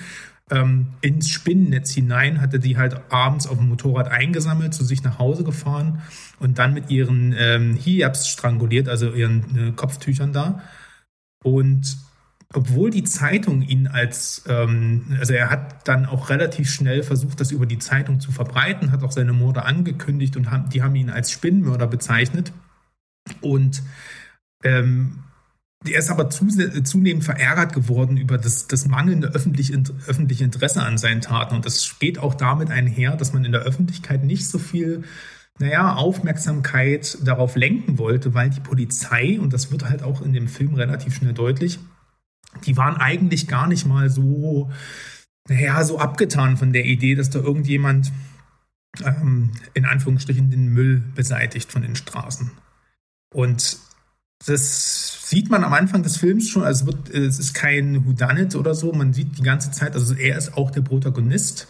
ähm, ins Spinnennetz hinein, hatte die halt abends auf dem Motorrad eingesammelt, zu sich nach Hause gefahren und dann mit ihren ähm, Hijabs stranguliert, also ihren äh, Kopftüchern da. Und obwohl die Zeitung ihn als, ähm, also er hat dann auch relativ schnell versucht, das über die Zeitung zu verbreiten, hat auch seine Morde angekündigt und haben, die haben ihn als Spinnenmörder bezeichnet. Und ähm, er ist aber zunehmend verärgert geworden über das, das mangelnde öffentliche, öffentliche Interesse an seinen Taten. Und das geht auch damit einher, dass man in der Öffentlichkeit nicht so viel, naja, Aufmerksamkeit darauf lenken wollte, weil die Polizei, und das wird halt auch in dem Film relativ schnell deutlich, die waren eigentlich gar nicht mal so, naja, so abgetan von der Idee, dass da irgendjemand ähm, in Anführungsstrichen den Müll beseitigt von den Straßen. Und das sieht man am Anfang des Films schon. Also es, wird, es ist kein Whodunit oder so. Man sieht die ganze Zeit, also er ist auch der Protagonist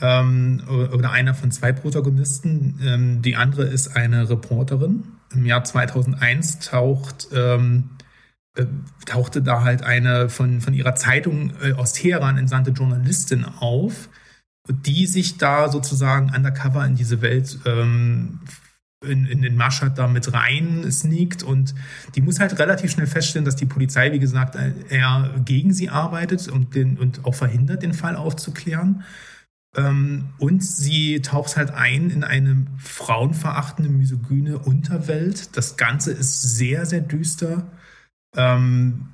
ähm, oder einer von zwei Protagonisten. Ähm, die andere ist eine Reporterin. Im Jahr 2001 taucht, ähm, äh, tauchte da halt eine von, von ihrer Zeitung äh, aus Teheran entsandte Journalistin auf, die sich da sozusagen undercover in diese Welt ähm, in, in den Maschad da mit rein sneakt und die muss halt relativ schnell feststellen, dass die Polizei, wie gesagt, eher gegen sie arbeitet und, den, und auch verhindert, den Fall aufzuklären. Ähm, und sie taucht halt ein in eine frauenverachtende, misogyne Unterwelt. Das Ganze ist sehr, sehr düster. Ähm,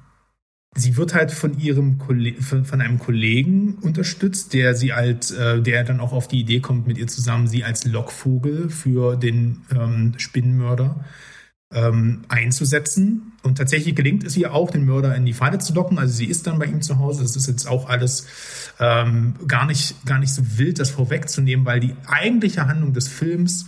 sie wird halt von ihrem von, einem Kollegen unterstützt, der sie als, äh, der dann auch auf die Idee kommt, mit ihr zusammen sie als Lockvogel für den ähm, Spinnenmörder ähm, einzusetzen. Und tatsächlich gelingt es ihr auch, den Mörder in die Falle zu locken. Also sie ist dann bei ihm zu Hause. Das ist jetzt auch alles ähm, gar, nicht, gar nicht so wild, das vorwegzunehmen, weil die eigentliche Handlung des Films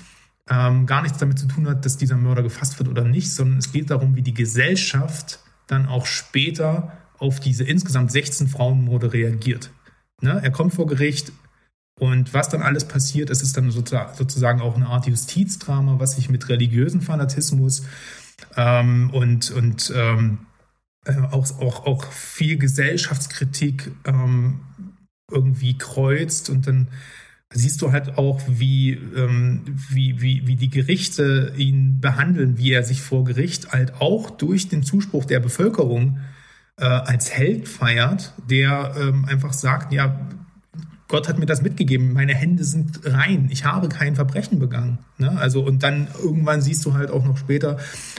ähm, gar nichts damit zu tun hat, dass dieser Mörder gefasst wird oder nicht, sondern es geht darum, wie die Gesellschaft dann auch später auf diese insgesamt 16 Frauenmorde reagiert. Ne? Er kommt vor Gericht und was dann alles passiert, es ist dann sozusagen auch eine Art Justizdrama, was sich mit religiösen Fanatismus ähm, und, und ähm, äh, auch, auch, auch viel Gesellschaftskritik ähm, irgendwie kreuzt und dann siehst du halt auch, wie, ähm, wie, wie, wie die Gerichte ihn behandeln, wie er sich vor Gericht halt auch durch den Zuspruch der Bevölkerung äh, als Held feiert, der ähm, einfach sagt, ja, Gott hat mir das mitgegeben, meine Hände sind rein, ich habe kein Verbrechen begangen. Ne? Also, und dann irgendwann siehst du halt auch noch später,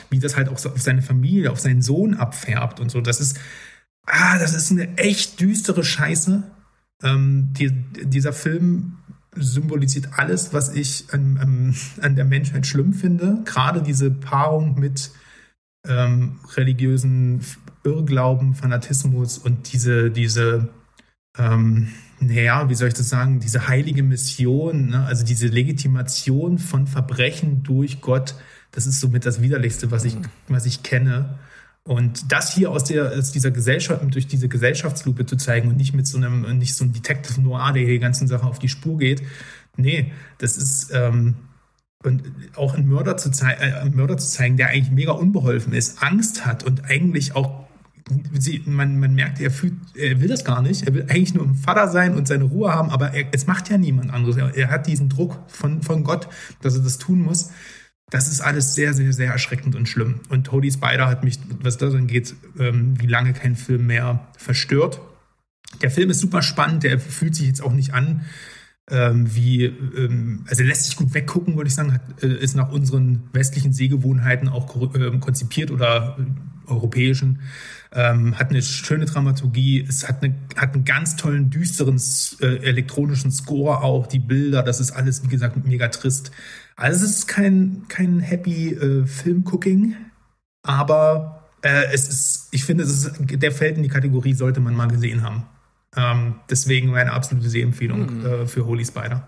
wie das halt auch auf seine Familie, auf seinen Sohn abfärbt und so. Das ist, ah, das ist eine echt düstere Scheiße. Ähm, die, dieser Film symbolisiert alles, was ich an, an, an der Menschheit schlimm finde. Gerade diese Paarung mit ähm, religiösen Irrglauben, Fanatismus und diese, diese ähm, naja, wie soll ich das sagen, diese heilige Mission, ne? also diese Legitimation von Verbrechen durch Gott, das ist somit das Widerlichste, was ich, mhm. was ich kenne. Und das hier aus, der, aus dieser Gesellschaft, durch diese Gesellschaftslupe zu zeigen und nicht mit so einem, nicht so einem Detective Noir, der hier die ganzen Sache auf die Spur geht. Nee, das ist, ähm, und auch einen Mörder zu, äh, einen Mörder zu zeigen, der eigentlich mega unbeholfen ist, Angst hat und eigentlich auch Sie, man, man merkt, er, fühlt, er will das gar nicht. Er will eigentlich nur ein Vater sein und seine Ruhe haben, aber er, es macht ja niemand anderes. Er, er, hat diesen Druck von, von Gott, dass er das tun muss. Das ist alles sehr, sehr, sehr erschreckend und schlimm. Und Holy Spider hat mich, was das angeht, ähm, wie lange kein Film mehr verstört. Der Film ist super spannend, der fühlt sich jetzt auch nicht an, ähm, wie, ähm, also lässt sich gut weggucken, würde ich sagen, hat, äh, ist nach unseren westlichen Sehgewohnheiten auch äh, konzipiert oder äh, europäischen, ähm, hat eine schöne Dramaturgie, es hat, eine, hat einen ganz tollen, düsteren äh, elektronischen Score auch, die Bilder, das ist alles, wie gesagt, mega trist. Also es ist kein, kein happy äh, Film-Cooking, aber äh, es ist, ich finde, es ist, der fällt in die Kategorie, sollte man mal gesehen haben. Ähm, deswegen meine absolute Sehempfehlung mhm. äh, für Holy Spider.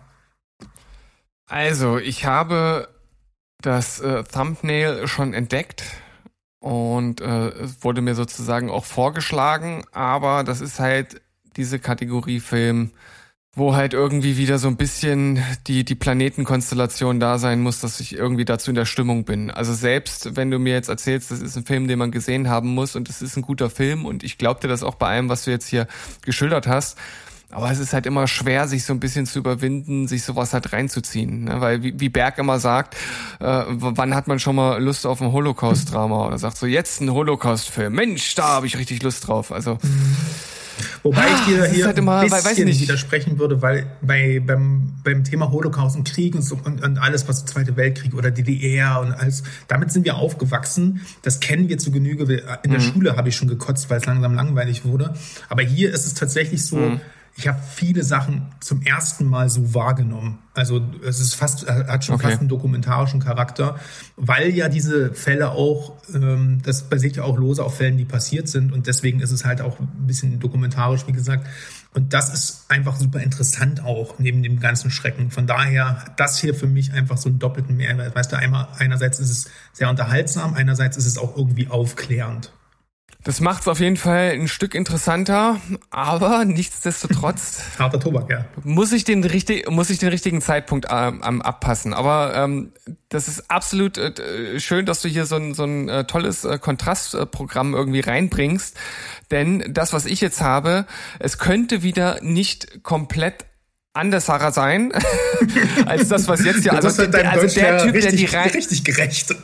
Also, ich habe das äh, Thumbnail schon entdeckt und äh, es wurde mir sozusagen auch vorgeschlagen, aber das ist halt diese Kategorie Film, wo halt irgendwie wieder so ein bisschen die, die Planetenkonstellation da sein muss, dass ich irgendwie dazu in der Stimmung bin. Also selbst wenn du mir jetzt erzählst, das ist ein Film, den man gesehen haben muss und es ist ein guter Film und ich glaube dir das auch bei allem, was du jetzt hier geschildert hast, aber es ist halt immer schwer, sich so ein bisschen zu überwinden, sich sowas halt reinzuziehen. Ne? Weil wie, wie Berg immer sagt, äh, wann hat man schon mal Lust auf ein Holocaust-Drama? Oder sagt so, jetzt ein Holocaust-Film. Mensch, da habe ich richtig Lust drauf. Also. Wobei ich dir hier halt immer, ein bisschen widersprechen würde, weil bei, beim, beim Thema Holocaust und Krieg und, so, und, und alles, was Zweite Weltkrieg oder DDR und alles, damit sind wir aufgewachsen. Das kennen wir zu Genüge. In der mhm. Schule habe ich schon gekotzt, weil es langsam langweilig wurde. Aber hier ist es tatsächlich so, mhm ich habe viele Sachen zum ersten Mal so wahrgenommen. Also es ist fast, hat schon okay. fast einen dokumentarischen Charakter, weil ja diese Fälle auch, ähm, das basiert ja auch lose auf Fällen, die passiert sind und deswegen ist es halt auch ein bisschen dokumentarisch, wie gesagt. Und das ist einfach super interessant auch, neben dem ganzen Schrecken. Von daher, das hier für mich einfach so einen doppelten Mehrwert. Weißt du, einmal, einerseits ist es sehr unterhaltsam, einerseits ist es auch irgendwie aufklärend. Das macht es auf jeden Fall ein Stück interessanter, aber nichtsdestotrotz harter Tobak, ja. Muss ich den richtig, muss ich den richtigen Zeitpunkt ähm, abpassen. Aber ähm, das ist absolut äh, schön, dass du hier so ein, so ein äh, tolles äh, Kontrastprogramm irgendwie reinbringst. Denn das, was ich jetzt habe, es könnte wieder nicht komplett andersacher sein als das, was jetzt hier. das Also, wird deinem der, also der Typ, der die rein, richtig gerecht.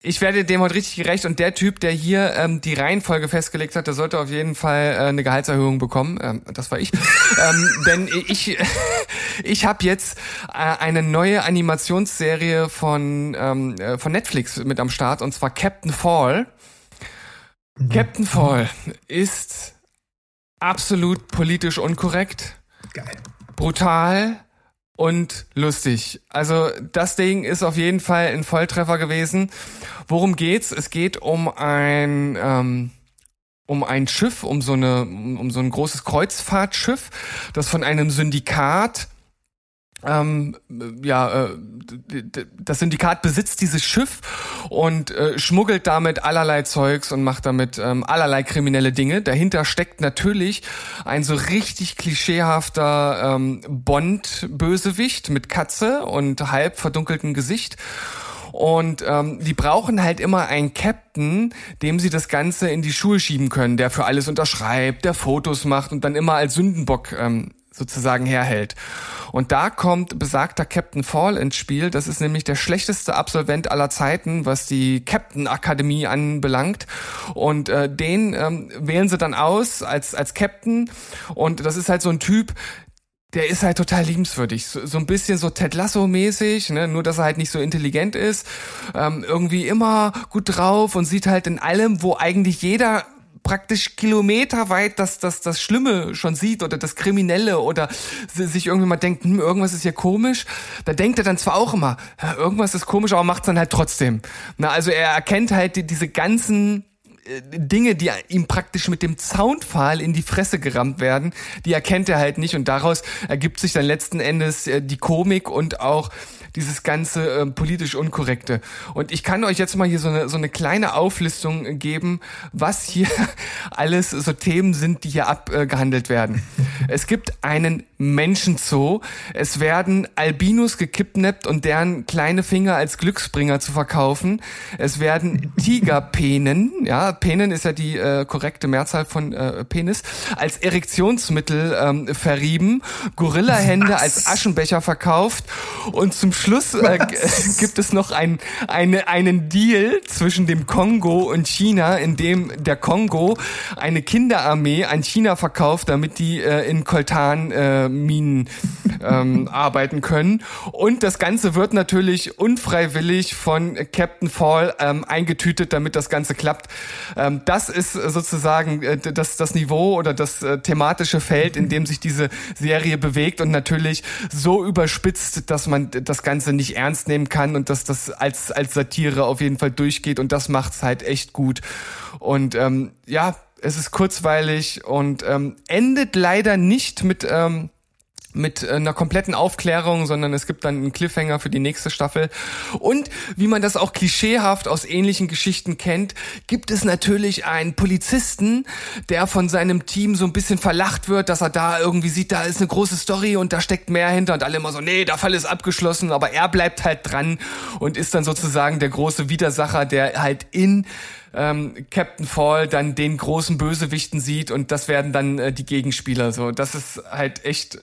Ich werde dem heute richtig gerecht und der Typ, der hier ähm, die Reihenfolge festgelegt hat, der sollte auf jeden Fall äh, eine Gehaltserhöhung bekommen. Ähm, das war ich. ähm, denn ich ich habe jetzt äh, eine neue Animationsserie von ähm, äh, von Netflix mit am Start und zwar Captain Fall. Captain Fall ist absolut politisch unkorrekt Geil. brutal und lustig. Also das Ding ist auf jeden Fall ein Volltreffer gewesen. Worum geht's? Es geht um ein ähm, um ein Schiff, um so eine um so ein großes Kreuzfahrtschiff, das von einem Syndikat ähm, ja, äh, das Syndikat besitzt dieses Schiff und äh, schmuggelt damit allerlei Zeugs und macht damit ähm, allerlei kriminelle Dinge. Dahinter steckt natürlich ein so richtig klischeehafter ähm, Bond-Bösewicht mit Katze und halb verdunkeltem Gesicht. Und ähm, die brauchen halt immer einen Captain, dem sie das Ganze in die Schuhe schieben können, der für alles unterschreibt, der Fotos macht und dann immer als Sündenbock ähm, sozusagen herhält. Und da kommt besagter Captain Fall ins Spiel. Das ist nämlich der schlechteste Absolvent aller Zeiten, was die Captain Akademie anbelangt. Und äh, den ähm, wählen sie dann aus als, als Captain. Und das ist halt so ein Typ, der ist halt total liebenswürdig. So, so ein bisschen so Ted Lasso-mäßig, ne? nur dass er halt nicht so intelligent ist. Ähm, irgendwie immer gut drauf und sieht halt in allem, wo eigentlich jeder praktisch kilometerweit das, das, das Schlimme schon sieht oder das Kriminelle oder si- sich irgendwie mal denkt, hm, irgendwas ist hier komisch. Da denkt er dann zwar auch immer, "Ja, irgendwas ist komisch, aber macht's dann halt trotzdem. Na, also er erkennt halt die, diese ganzen äh, Dinge, die ihm praktisch mit dem Zaunpfahl in die Fresse gerammt werden, die erkennt er halt nicht und daraus ergibt sich dann letzten Endes äh, die Komik und auch dieses ganze äh, politisch Unkorrekte. Und ich kann euch jetzt mal hier so eine, so eine kleine Auflistung geben, was hier alles so Themen sind, die hier abgehandelt werden. Es gibt einen Menschenzoo. Es werden Albinos gekidnappt und deren kleine Finger als Glücksbringer zu verkaufen. Es werden Tigerpenen, ja, Penen ist ja die äh, korrekte Mehrzahl von äh, Penis, als Erektionsmittel ähm, verrieben, Gorillahände Was? als Aschenbecher verkauft und zum Schluss äh, gibt es noch ein, eine, einen Deal zwischen dem Kongo und China, in dem der Kongo eine Kinderarmee an China verkauft, damit die äh, in Koltan äh, Minen ähm, arbeiten können. Und das Ganze wird natürlich unfreiwillig von Captain Fall ähm, eingetütet, damit das Ganze klappt. Ähm, das ist sozusagen äh, das, das Niveau oder das äh, thematische Feld, in dem sich diese Serie bewegt und natürlich so überspitzt, dass man das Ganze nicht ernst nehmen kann und dass das als, als Satire auf jeden Fall durchgeht und das macht's halt echt gut. Und ähm, ja, es ist kurzweilig und ähm, endet leider nicht mit ähm, mit äh, einer kompletten Aufklärung, sondern es gibt dann einen Cliffhanger für die nächste Staffel. Und wie man das auch klischeehaft aus ähnlichen Geschichten kennt, gibt es natürlich einen Polizisten, der von seinem Team so ein bisschen verlacht wird, dass er da irgendwie sieht, da ist eine große Story und da steckt mehr hinter und alle immer so, nee, der Fall ist abgeschlossen, aber er bleibt halt dran und ist dann sozusagen der große Widersacher, der halt in ähm, Captain Fall dann den großen Bösewichten sieht und das werden dann äh, die Gegenspieler so. Das ist halt echt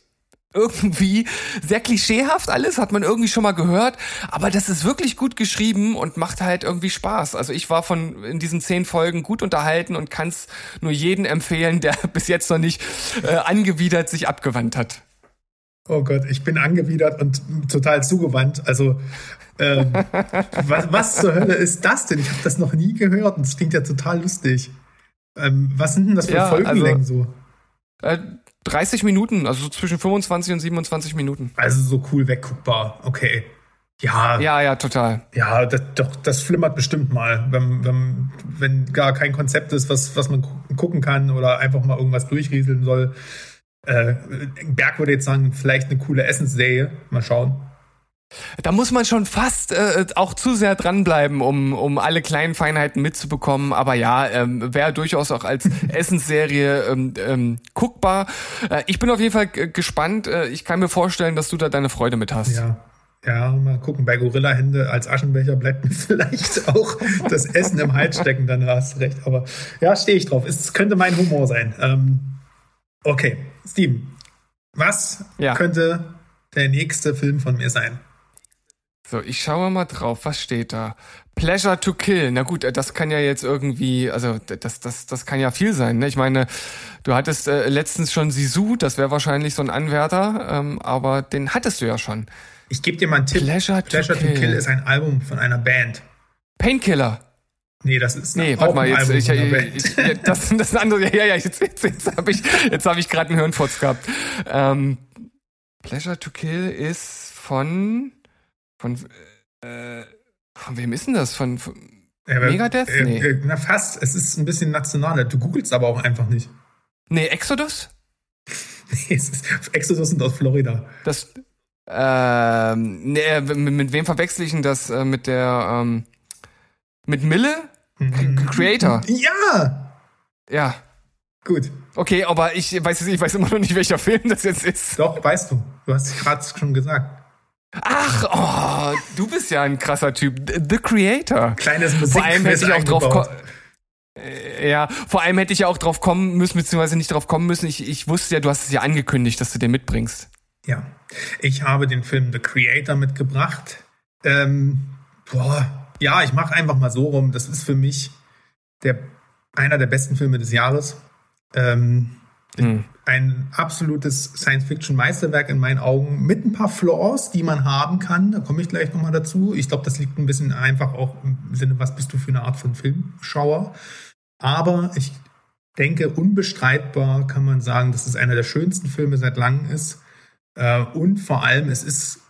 irgendwie sehr klischeehaft alles, hat man irgendwie schon mal gehört, aber das ist wirklich gut geschrieben und macht halt irgendwie Spaß. Also ich war von in diesen zehn Folgen gut unterhalten und kann es nur jeden empfehlen, der bis jetzt noch nicht äh, angewidert sich abgewandt hat. Oh Gott, ich bin angewidert und total zugewandt. Also, ähm, was, was zur Hölle ist das denn? Ich habe das noch nie gehört und es klingt ja total lustig. Ähm, was sind denn das für Ja, Folgenlängen also- so? Äh, 30 Minuten, also so zwischen 25 und 27 Minuten. Also so cool wegguckbar. Okay. Ja, ja, Ja, ja, total. das, doch, das flimmert bestimmt mal, wenn, wenn, wenn gar kein Konzept ist, was, was man gu- gucken kann oder einfach mal irgendwas durchrieseln soll. Äh, Berg würde jetzt sagen, vielleicht eine coole Essensserie. Mal schauen. Da muss man schon fast äh, auch zu sehr dranbleiben, um, um alle kleinen Feinheiten mitzubekommen. Aber ja, ähm, wäre durchaus auch als Essensserie ähm, ähm, guckbar. Äh, ich bin auf jeden Fall gespannt. Äh, ich kann mir vorstellen, dass du da deine Freude mit hast. Ja. Ja, mal gucken. Bei Gorilla-Hände als Aschenbecher bleibt mir vielleicht auch das Essen im Hals stecken, dann hast du recht. Aber ja, stehe ich drauf. Es könnte mein Humor sein. Ähm, okay, Steven, Was Ja. könnte der nächste Film von mir sein? So, ich schaue mal drauf. Was steht da? Pleasure to Kill. Na gut, äh, das kann ja jetzt irgendwie, also das, das, das kann ja viel sein. Ne? Ich meine, du hattest äh, letztens schon Sisu, das wäre wahrscheinlich so ein Anwärter, ähm, aber den hattest du ja schon. Ich gebe dir mal einen Tipp. Pleasure to Pleasure to Kill. Kill ist ein Album von einer Band. Painkiller. Nee, das ist Nee, warte mal, jetzt, ich, ich, ich, das, das ist ein anderes, ja, ja, jetzt, jetzt, jetzt habe ich, jetzt habe ich gerade einen Hirnfurz gehabt. Ähm, Pleasure to Kill ist von, von, äh, von wem ist denn das? Von, von Ja, Megadeth? Äh, Nee. äh, Na fast. Es ist ein bisschen nationaler. Du googelst aber auch einfach nicht. nee, Exodus? Nee, es ist, Exodus sind aus Florida. Das, ähm, nee, mit, mit wem verwechsel ich denn das? Äh, mit der, ähm, mit Mille? Mhm. Creator. Ja, Ja. gut. Okay, aber ich weiß, ich weiß immer noch nicht, welcher Film das jetzt ist. Doch, weißt du. Du hast es gerade schon gesagt. Ach, oh, du bist ja ein krasser Typ. The Creator. Kleines Musik Vor allem hätte ich auch drauf Äh, ja, vor allem hätte ich ja auch drauf kommen müssen, beziehungsweise nicht drauf kommen müssen. Ich, ich wusste ja, du hast es ja angekündigt, dass du den mitbringst. Ja, ich habe den Film The Creator mitgebracht. Ähm, boah, ja, ich mache einfach mal so rum. Das ist für mich der, einer der besten Filme des Jahres. Ähm, Hm. Ein absolutes Science-Fiction-Meisterwerk in meinen Augen mit ein paar Flaws, die man haben kann. Da komme ich gleich nochmal dazu. Ich glaube, das liegt ein bisschen einfach auch im Sinne, was bist du für eine Art von Filmschauer? Aber ich denke, unbestreitbar kann man sagen, dass es einer der schönsten Filme seit langem ist. Äh, und vor allem, es ist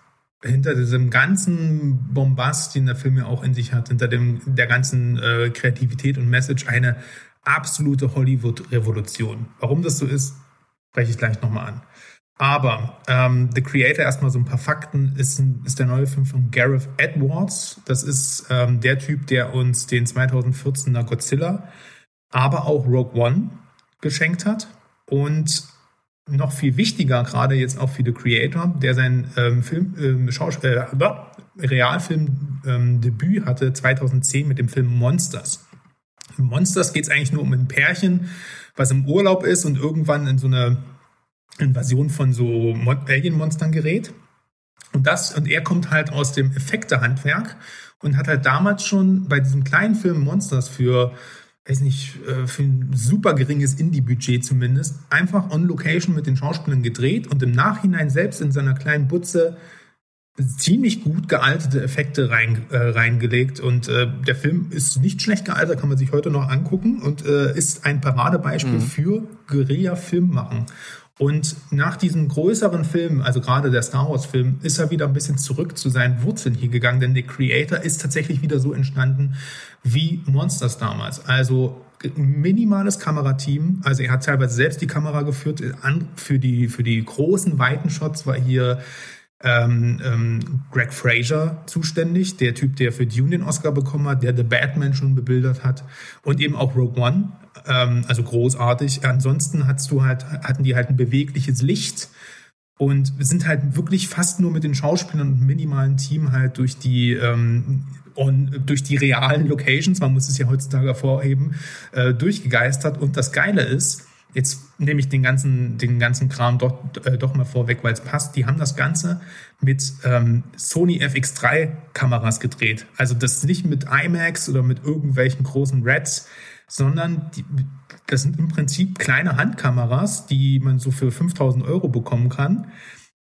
hinter diesem ganzen Bombast, den der Film ja auch in sich hat, hinter dem, der ganzen äh, Kreativität und Message eine absolute Hollywood-Revolution. Warum das so ist, spreche ich gleich nochmal an. Aber ähm, The Creator, erstmal so ein paar Fakten, ist, ein, ist der neue Film von Gareth Edwards. Das ist ähm, der Typ, der uns den 2014er Godzilla, aber auch Rogue One geschenkt hat. Und noch viel wichtiger, gerade jetzt auch für The Creator, der sein ähm, Film, ähm, Schaus äh, Realfilm-Debüt hatte 2010 mit dem Film Monsters. In Monsters geht es eigentlich nur um ein Pärchen, was im Urlaub ist und irgendwann in so eine Invasion von so Mon Alien-Monstern gerät. Und das, und er kommt halt aus dem Effektehandwerk und hat halt damals schon bei diesem kleinen Film Monsters für, weiß nicht, äh, für ein super geringes Indie-Budget zumindest, einfach on Location mit den Schauspielern gedreht und im Nachhinein selbst in seiner kleinen Butze ziemlich gut gealtete Effekte rein, äh, reingelegt und äh, der Film ist nicht schlecht gealtert, kann man sich heute noch angucken und äh, ist ein Paradebeispiel für Guerilla-Filmmachen. Und nach diesem größeren Film, also gerade der Star Wars-Film, ist er wieder ein bisschen zurück zu seinen Wurzeln hier gegangen, denn der Creator ist tatsächlich wieder so entstanden wie Monsters damals. Also minimales Kamerateam, also er hat teilweise selbst die Kamera geführt. An, für, die, für die großen, weiten Shots war hier ähm, ähm, Greg Fraser zuständig, der Typ, der für Dune den Oscar bekommen hat, der The Batman schon bebildert hat und eben auch Rogue One, ähm, also großartig. Ansonsten hattest du halt, hatten die halt ein bewegliches Licht und sind halt wirklich fast nur mit den Schauspielern und minimalen Team halt durch die ähm, on, durch die realen Locations, man muss es ja heutzutage hervorheben, äh, durchgegeistert. Und das Geile ist, jetzt nehme ich den ganzen, den ganzen Kram doch, äh, doch mal vorweg, weil es passt. Die haben das Ganze mit ähm, Sony FX3 Kameras gedreht. Also das nicht mit IMAX oder mit irgendwelchen großen Reds, sondern die, das sind im Prinzip kleine Handkameras, die man so für 5000 Euro bekommen kann.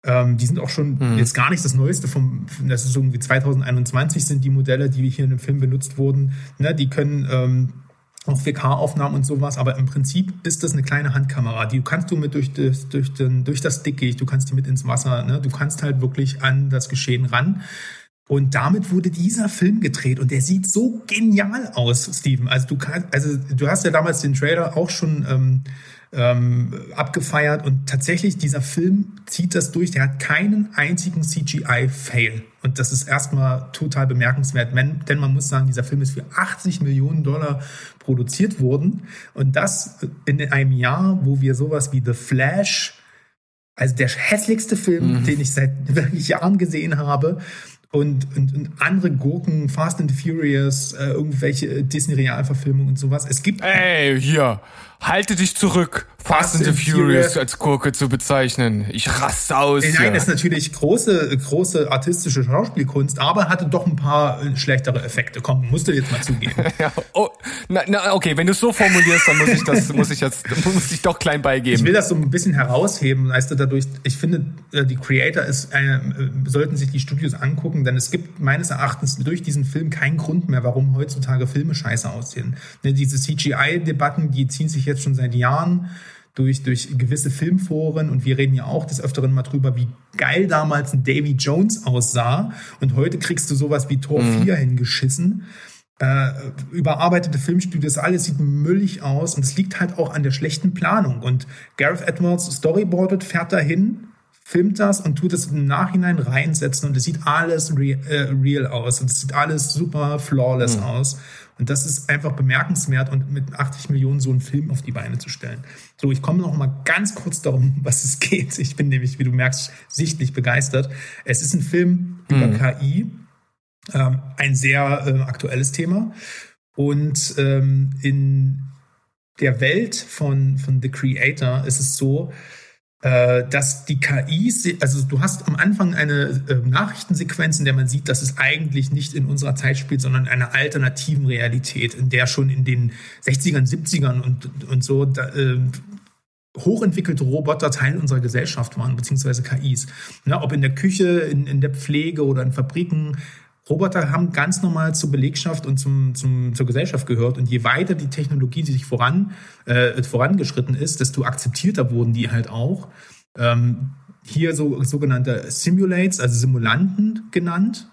Ähm, die sind auch schon Mhm. jetzt gar nicht das Neueste vom, das ist irgendwie 2021 sind die Modelle, die hier in dem Film benutzt wurden. Ne, die können ähm, auch 4K-Aufnahmen und sowas, aber im Prinzip ist das eine kleine Handkamera. Die kannst du mit durch das, durch den, durch das Dickicht, du kannst die mit ins Wasser, ne? du kannst halt wirklich an das Geschehen ran. Und damit wurde dieser Film gedreht und der sieht so genial aus, Steven. Also du kannst, also du hast ja damals den Trailer auch schon ähm, ähm, abgefeiert und tatsächlich dieser Film zieht das durch. Der hat keinen einzigen CGI-Fail und das ist erstmal total bemerkenswert, denn man muss sagen, dieser Film ist für 80 Millionen Dollar produziert worden und das in einem Jahr, wo wir sowas wie The Flash also der hässlichste Film, Mhm. den ich seit wirklich Jahren gesehen habe. Und, und, und andere Gurken, Fast and Furious, äh, irgendwelche Disney-Realverfilmungen und sowas. Es gibt Ey, hier, halte dich zurück. Fast and the Furious als Gurke zu bezeichnen. Ich raste aus. Nein, das ist natürlich große, große artistische Schauspielkunst, aber hatte doch ein paar äh, schlechtere Effekte. Komm, musst du jetzt mal zugeben. ja, oh, na, na, okay, wenn du es so formulierst, dann muss ich das, muss ich jetzt, muss ich doch klein Ich beigeben. will das so ein bisschen herausheben, weißt du, dadurch, ich finde, äh, die Creator ist, äh, sollten sich die Studios angucken, denn es gibt meines Erachtens durch diesen Film keinen Grund mehr, warum heutzutage Filme scheiße aussehen. Ne, diese CGI-Debatten, die ziehen sich jetzt schon seit Jahren durch, durch gewisse Filmforen und wir reden ja auch des Öfteren mal drüber, wie geil damals ein Davy Jones aussah. Und heute kriegst du sowas wie Tor 4 hingeschissen. Äh, überarbeitete Filmstudios, alles sieht müllig aus und es liegt halt auch an der schlechten Planung. Und Gareth Edwards storyboardet, fährt dahin, filmt das und tut es im Nachhinein reinsetzen und es sieht alles re äh, real aus. Und es sieht alles super flawless aus. Und das ist einfach bemerkenswert und mit 80 Millionen so einen Film auf die Beine zu stellen. So, ich komme noch mal ganz kurz darum, was es geht. Ich bin nämlich, wie du merkst, sichtlich begeistert. Es ist ein Film über KI, ähm, ein sehr ähm, aktuelles Thema. Und ähm, in der Welt von, von The Creator ist es so, äh, dass die KI, also du hast am Anfang eine äh, Nachrichtensequenz, in der man sieht, dass es eigentlich nicht in unserer Zeit spielt, sondern in einer alternativen Realität, in der schon in den 60ern, 70ern und, und so da, äh, hochentwickelte Roboter Teil unserer Gesellschaft waren, beziehungsweise KIs. Ne, ob in der Küche, in, in der Pflege oder in Fabriken. Roboter haben ganz normal zur Belegschaft und zum, zum, zur Gesellschaft gehört. Und je weiter die Technologie die sich voran, äh, vorangeschritten ist, desto akzeptierter wurden die halt auch. Ähm, hier so sogenannte Simulates, also Simulanten genannt.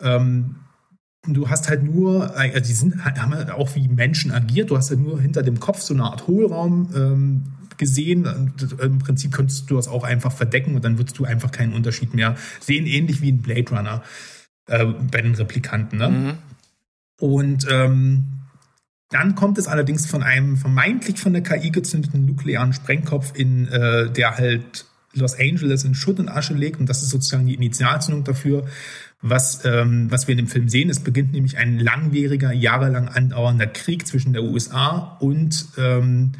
Ähm, du hast halt nur, also die sind, haben halt auch wie Menschen agiert. Du hast halt nur hinter dem Kopf so eine Art Hohlraum ähm, gesehen. Und Im Prinzip könntest du das auch einfach verdecken und dann würdest du einfach keinen Unterschied mehr sehen, ähnlich wie ein Blade Runner äh, bei den Replikanten. Ne? Mhm. Und ähm, dann kommt es allerdings von einem vermeintlich von der KI gezündeten nuklearen Sprengkopf, in äh, der halt Los Angeles in Schutt und Asche legt. Und das ist sozusagen die Initialzündung dafür, was, ähm, was wir in dem Film sehen. Es beginnt nämlich ein langwieriger, jahrelang andauernder Krieg zwischen der USA und ähm,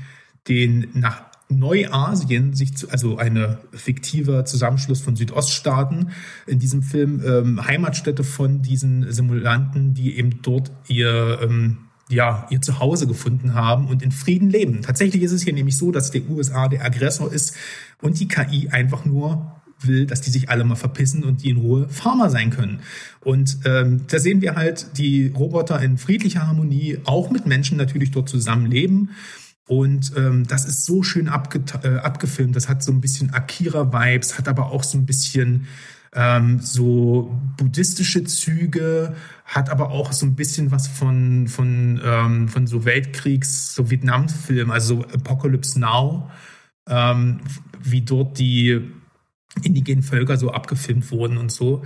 den nach Neuasien, sich zu, also eine fiktiver Zusammenschluss von Südoststaaten, in diesem Film ähm, Heimatstätte von diesen Simulanten, die eben dort ihr, ähm, ja, ihr Zuhause gefunden haben und in Frieden leben. Tatsächlich ist es hier nämlich so, dass der USA der Aggressor ist und die KI einfach nur will, dass die sich alle mal verpissen und die in Ruhe Farmer sein können. Und ähm, da sehen wir halt die Roboter in friedlicher Harmonie, auch mit Menschen natürlich dort zusammenleben. Und ähm, das ist so schön äh, abgefilmt. Das hat so ein bisschen Akira-Vibes, hat aber auch so ein bisschen ähm, so buddhistische Züge, hat aber auch so ein bisschen was von, von, ähm, von so Weltkriegs-, so Vietnam-Film, also so Apocalypse Now, ähm, wie dort die indigenen Völker so abgefilmt wurden und so.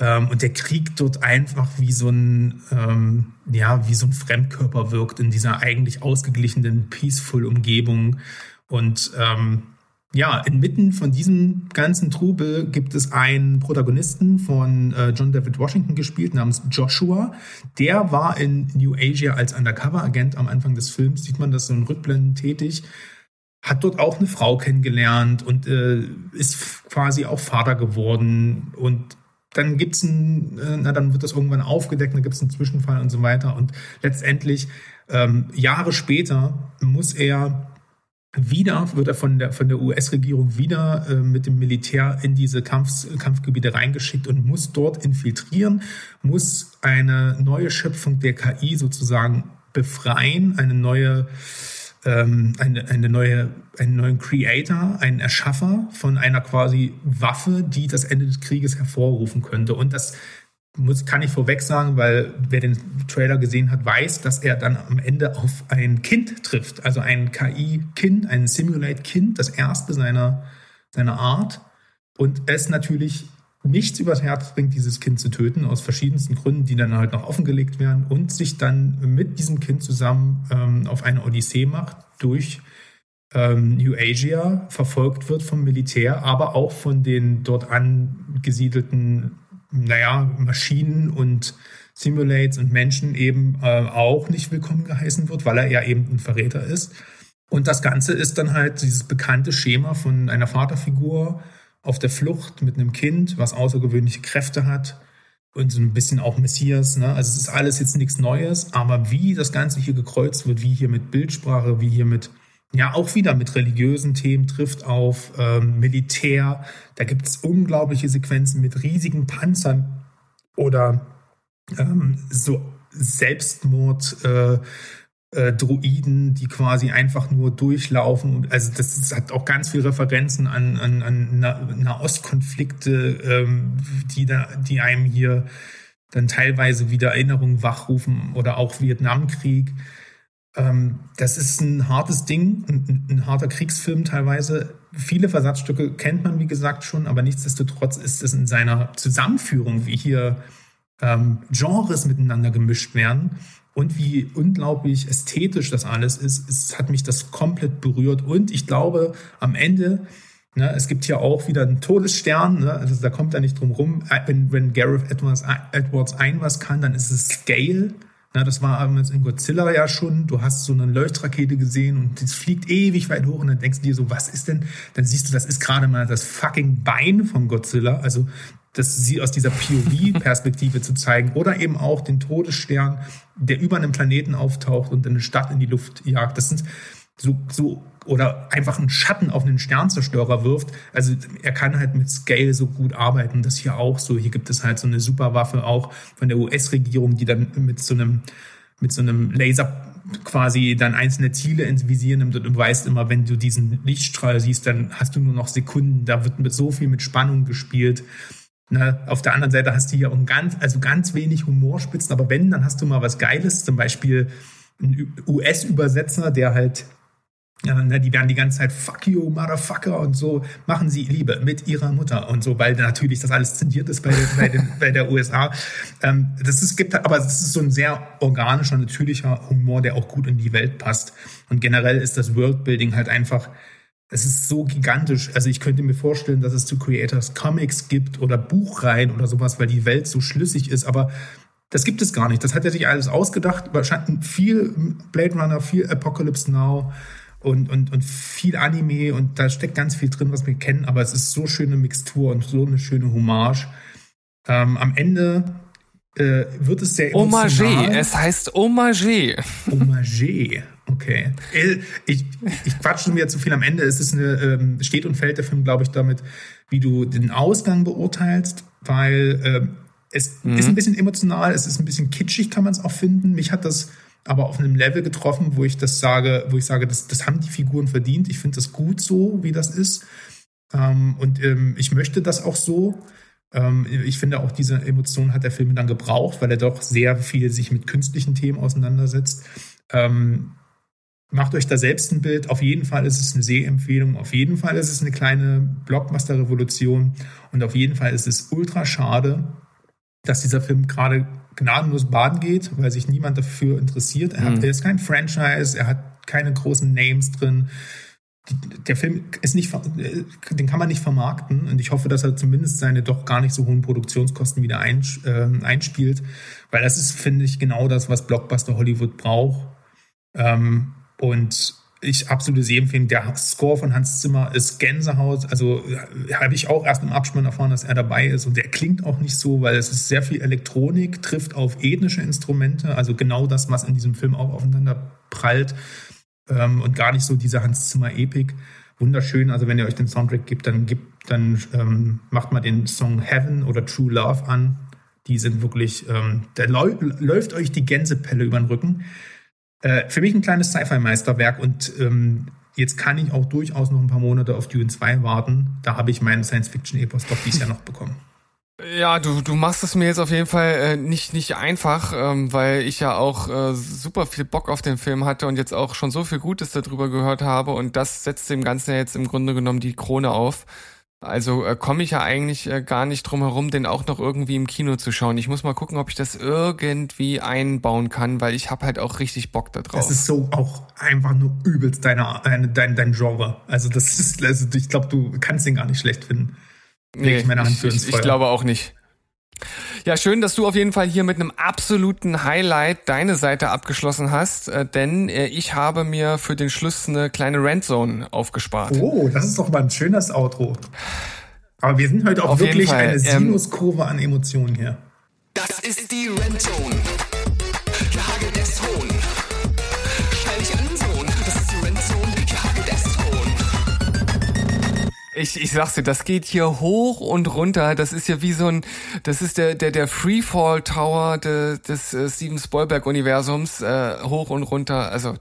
Ähm, und der Krieg dort einfach wie so ein, ähm, ja, wie so ein Fremdkörper wirkt in dieser eigentlich ausgeglichenen, peaceful Umgebung. Und ähm, ja, inmitten von diesem ganzen Trubel gibt es einen Protagonisten von äh, John David Washington gespielt, namens Joshua. Der war in New Asia als Undercover-Agent am Anfang des Films, sieht man das so in Rückblenden tätig hat dort auch eine Frau kennengelernt und äh, ist quasi auch Vater geworden. Und dann gibt's ein, äh, na, dann wird das irgendwann aufgedeckt, dann gibt's einen Zwischenfall und so weiter. Und letztendlich, ähm, Jahre später, muss er wieder, wird er von der, von der US-Regierung wieder äh, mit dem Militär in diese Kampfs, Kampfgebiete reingeschickt und muss dort infiltrieren, muss eine neue Schöpfung der KI sozusagen befreien, eine neue ähm, eine, eine neue, einen neuen Creator, einen Erschaffer von einer quasi Waffe, die das Ende des Krieges hervorrufen könnte. Und das muss, kann ich vorweg sagen, weil wer den Trailer gesehen hat, weiß, dass er dann am Ende auf ein Kind trifft. Also ein KI-Kind, ein Simulate-Kind, das erste seiner, seiner Art. Und es natürlich nichts übers Herz bringt, dieses Kind zu töten, aus verschiedensten Gründen, die dann halt noch offengelegt werden und sich dann mit diesem Kind zusammen ähm, auf eine Odyssee macht durch ähm, New Asia, verfolgt wird vom Militär, aber auch von den dort angesiedelten, naja, Maschinen und Simulates und Menschen eben äh, auch nicht willkommen geheißen wird, weil er ja eben ein Verräter ist. Und das Ganze ist dann halt dieses bekannte Schema von einer Vaterfigur auf der Flucht mit einem Kind, was außergewöhnliche Kräfte hat und so ein bisschen auch Messias. Ne? Also es ist alles jetzt nichts Neues, aber wie das Ganze hier gekreuzt wird, wie hier mit Bildsprache, wie hier mit, ja auch wieder mit religiösen Themen trifft auf ähm, Militär. Da gibt es unglaubliche Sequenzen mit riesigen Panzern oder ähm, so Selbstmord. Äh, äh, Druiden, die quasi einfach nur durchlaufen. Also das, das hat auch ganz viele Referenzen an, an, an Nahostkonflikte, ähm, die, da, die einem hier dann teilweise wieder Erinnerungen wachrufen oder auch Vietnamkrieg. Ähm, das ist ein hartes Ding, ein, ein, harter Kriegsfilm teilweise. Viele Versatzstücke kennt man, wie gesagt, schon, aber nichtsdestotrotz ist es in seiner Zusammenführung, wie hier ähm, Genres miteinander gemischt werden, und wie unglaublich ästhetisch das alles ist, es hat mich das komplett berührt. Und ich glaube, am Ende, ne, es gibt hier auch wieder einen Todesstern, ne, also da kommt er nicht drum rum. Wenn, wenn Gareth Edwards, Edwards ein was kann, dann ist es Scale. Na, das war jetzt in Godzilla ja schon. Du hast so eine Leuchtrakete gesehen und das fliegt ewig weit hoch und dann denkst du dir so, was ist denn? Dann siehst du, das ist gerade mal das fucking Bein von Godzilla. Also das sie aus dieser POV-Perspektive zu zeigen oder eben auch den Todesstern, der über einem Planeten auftaucht und eine Stadt in die Luft jagt. Das sind so, so oder einfach einen Schatten auf einen Sternzerstörer wirft. Also er kann halt mit Scale so gut arbeiten. Das hier auch so. Hier gibt es halt so eine Superwaffe auch von der US-Regierung, die dann mit so einem mit so einem Laser quasi dann einzelne Ziele ins Visier nimmt und du weißt immer, wenn du diesen Lichtstrahl siehst, dann hast du nur noch Sekunden. Da wird mit so viel mit Spannung gespielt. Ne? Auf der anderen Seite hast du hier auch ganz, also ganz wenig Humorspitzen, aber wenn, dann hast du mal was Geiles, zum Beispiel ein US-Übersetzer, der halt ja, ne, die werden die ganze Zeit Fuck you, Motherfucker und so machen sie Liebe mit ihrer Mutter und so, weil natürlich das alles zensiert ist bei, den, bei, den, bei der USA. Ähm, das ist, gibt, aber es ist so ein sehr organischer, natürlicher Humor, der auch gut in die Welt passt. Und generell ist das Worldbuilding halt einfach es ist so gigantisch. Also ich könnte mir vorstellen, dass es zu Creators Comics gibt oder Buchreihen oder sowas, weil die Welt so schlüssig ist. Aber das gibt es gar nicht. Das hat er sich alles ausgedacht. Wahrscheinlich viel Blade Runner, viel Apocalypse Now und, und, und viel Anime. Und da steckt ganz viel drin, was wir kennen. Aber es ist so schöne Mixtur und so eine schöne Hommage. Ähm, am Ende äh, wird es sehr emotional. Hommage. Es heißt Hommage. Hommage. Okay. Äh, ich, ich quatsch schon wieder zu viel am Ende. Es ist eine, ähm, steht und fällt der Film, glaube ich, damit, wie du den Ausgang beurteilst, weil ähm, es mhm. ist ein bisschen emotional, es ist ein bisschen kitschig, kann man es auch finden. Mich hat das aber auf einem Level getroffen, wo ich das sage, wo ich sage, das, das haben die Figuren verdient. Ich finde das gut so, wie das ist. Ähm, und ähm, ich möchte das auch so. Ähm, ich finde auch diese Emotion hat der Film dann gebraucht, weil er doch sehr viel sich mit künstlichen Themen auseinandersetzt. Ähm, Macht euch da selbst ein Bild. Auf jeden Fall ist es eine Sehempfehlung. Auf jeden Fall ist es eine kleine Blockbuster-Revolution. Und auf jeden Fall ist es ultra schade, dass dieser Film gerade gnadenlos baden geht, weil sich niemand dafür interessiert. Er, hat, mhm. er ist kein Franchise, er hat keine großen Names drin. Der Film ist nicht, den kann man nicht vermarkten und ich hoffe, dass er zumindest seine doch gar nicht so hohen Produktionskosten wieder äh, einspielt, weil das ist, finde ich, genau das, was Blockbuster Hollywood braucht. Ähm, und ich absolute Sehempfehlung. Der Score von Hans Zimmer ist Gänsehaut. Also äh, habe ich auch erst im Abspann erfahren, dass er dabei ist. Und der klingt auch nicht so, weil es ist sehr viel Elektronik, trifft auf ethnische Instrumente. Also genau das, was in diesem Film auch aufeinander prallt. Ähm, und gar nicht so diese Hans Zimmer Epik. Wunderschön. Also wenn ihr euch den Soundtrack gibt, dann gibt, dann ähm, macht mal den Song Heaven oder True Love an. Die sind wirklich, ähm, da läuft euch die Gänsepelle über den Rücken. Äh, für mich ein kleines Sci-Fi-Meisterwerk und ähm, jetzt kann ich auch durchaus noch ein paar Monate auf Dune 2 warten. Da habe ich meinen Science-Fiction-Epos doch dieses Jahr noch bekommen. Ja, du, du machst es mir jetzt auf jeden Fall äh, nicht, nicht einfach, ähm, weil ich ja auch äh, super viel Bock auf den Film hatte und jetzt auch schon so viel Gutes darüber gehört habe und das setzt dem Ganzen ja jetzt im Grunde genommen die Krone auf. Also äh, komme ich ja eigentlich äh, gar nicht drum herum, den auch noch irgendwie im Kino zu schauen. Ich muss mal gucken, ob ich das irgendwie einbauen kann, weil ich habe halt auch richtig Bock da drauf. Das ist so auch einfach nur übelst deine, dein, dein, dein Genre. Also das ist, also ich glaube, du kannst den gar nicht schlecht finden. Nee, ich, ich, ich, ich glaube auch nicht. Ja, schön, dass du auf jeden Fall hier mit einem absoluten Highlight deine Seite abgeschlossen hast, äh, denn äh, ich habe mir für den Schluss eine kleine Randzone aufgespart. Oh, das ist doch mal ein schönes Outro. Aber wir sind heute auch Auf wirklich eine ähm, Sinuskurve an Emotionen hier. Das ist die Rentzone. Ich, ich sag's dir, das geht hier hoch und runter. Das ist ja wie so ein, das ist der der der Freefall Tower de, des äh, Steven Spielberg Universums äh, hoch und runter. Also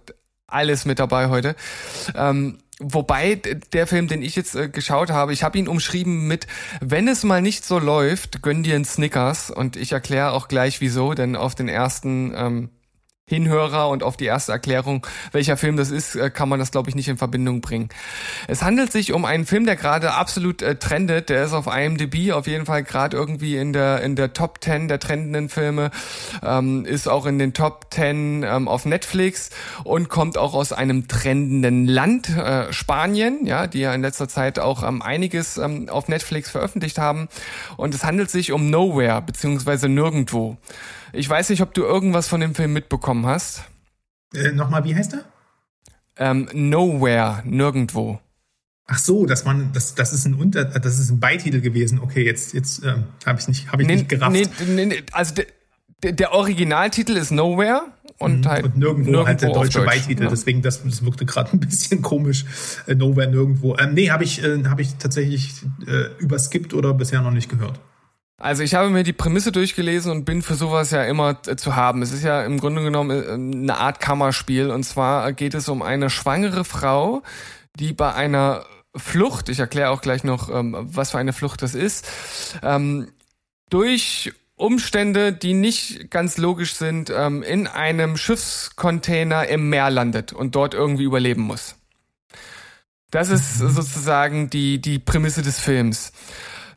alles mit dabei heute. Ähm, wobei der Film, den ich jetzt äh, geschaut habe, ich habe ihn umschrieben mit, wenn es mal nicht so läuft, gönn dir einen Snickers. Und ich erkläre auch gleich wieso, denn auf den ersten ähm, Hinhörer und auf die erste Erklärung, welcher Film das ist, äh, kann man das, glaube ich, nicht in Verbindung bringen. Es handelt sich um einen Film, der gerade absolut äh, trendet. Der ist auf IMDb auf jeden Fall gerade irgendwie in der in der Top 10 der trendenden Filme, ähm, ist auch in den Top 10 ähm, auf Netflix und kommt auch aus einem trendenden Land, äh, Spanien, ja, die ja in letzter Zeit auch ähm, einiges ähm, auf Netflix veröffentlicht haben. Und es handelt sich um Nowhere beziehungsweise Nirgendwo. Ich weiß nicht, ob du irgendwas von dem Film mitbekommen hast. Äh, Nochmal, wie heißt er? Ähm, Nowhere, nirgendwo. Ach so, dass man, das, das ist ein Unter, das ist ein Beititel gewesen. Okay, jetzt, jetzt ähm, habe ich nicht, habe ich nicht gerafft. nee, nee, nee, also der, der, Originaltitel ist Nowhere und halt Mhm. Und nirgendwo, halt der deutsche Deutsch. Beititel. Ja. Deswegen, das, das wirkte gerade ein bisschen komisch. Äh, Nowhere, nirgendwo. Ähm, nee, habe ich, äh, habe ich tatsächlich äh, überskippt oder bisher noch nicht gehört. Also ich habe mir die Prämisse durchgelesen und bin für sowas ja immer äh, zu haben. Es ist ja im Grunde genommen äh, eine Art Kammerspiel und zwar geht es um eine schwangere Frau, die bei einer Flucht, ich erkläre auch gleich noch, ähm, was für eine Flucht das ist, ähm, durch Umstände, die nicht ganz logisch sind, ähm, in einem Schiffscontainer im Meer landet und dort irgendwie überleben muss. Das ist sozusagen die, die Prämisse des Films.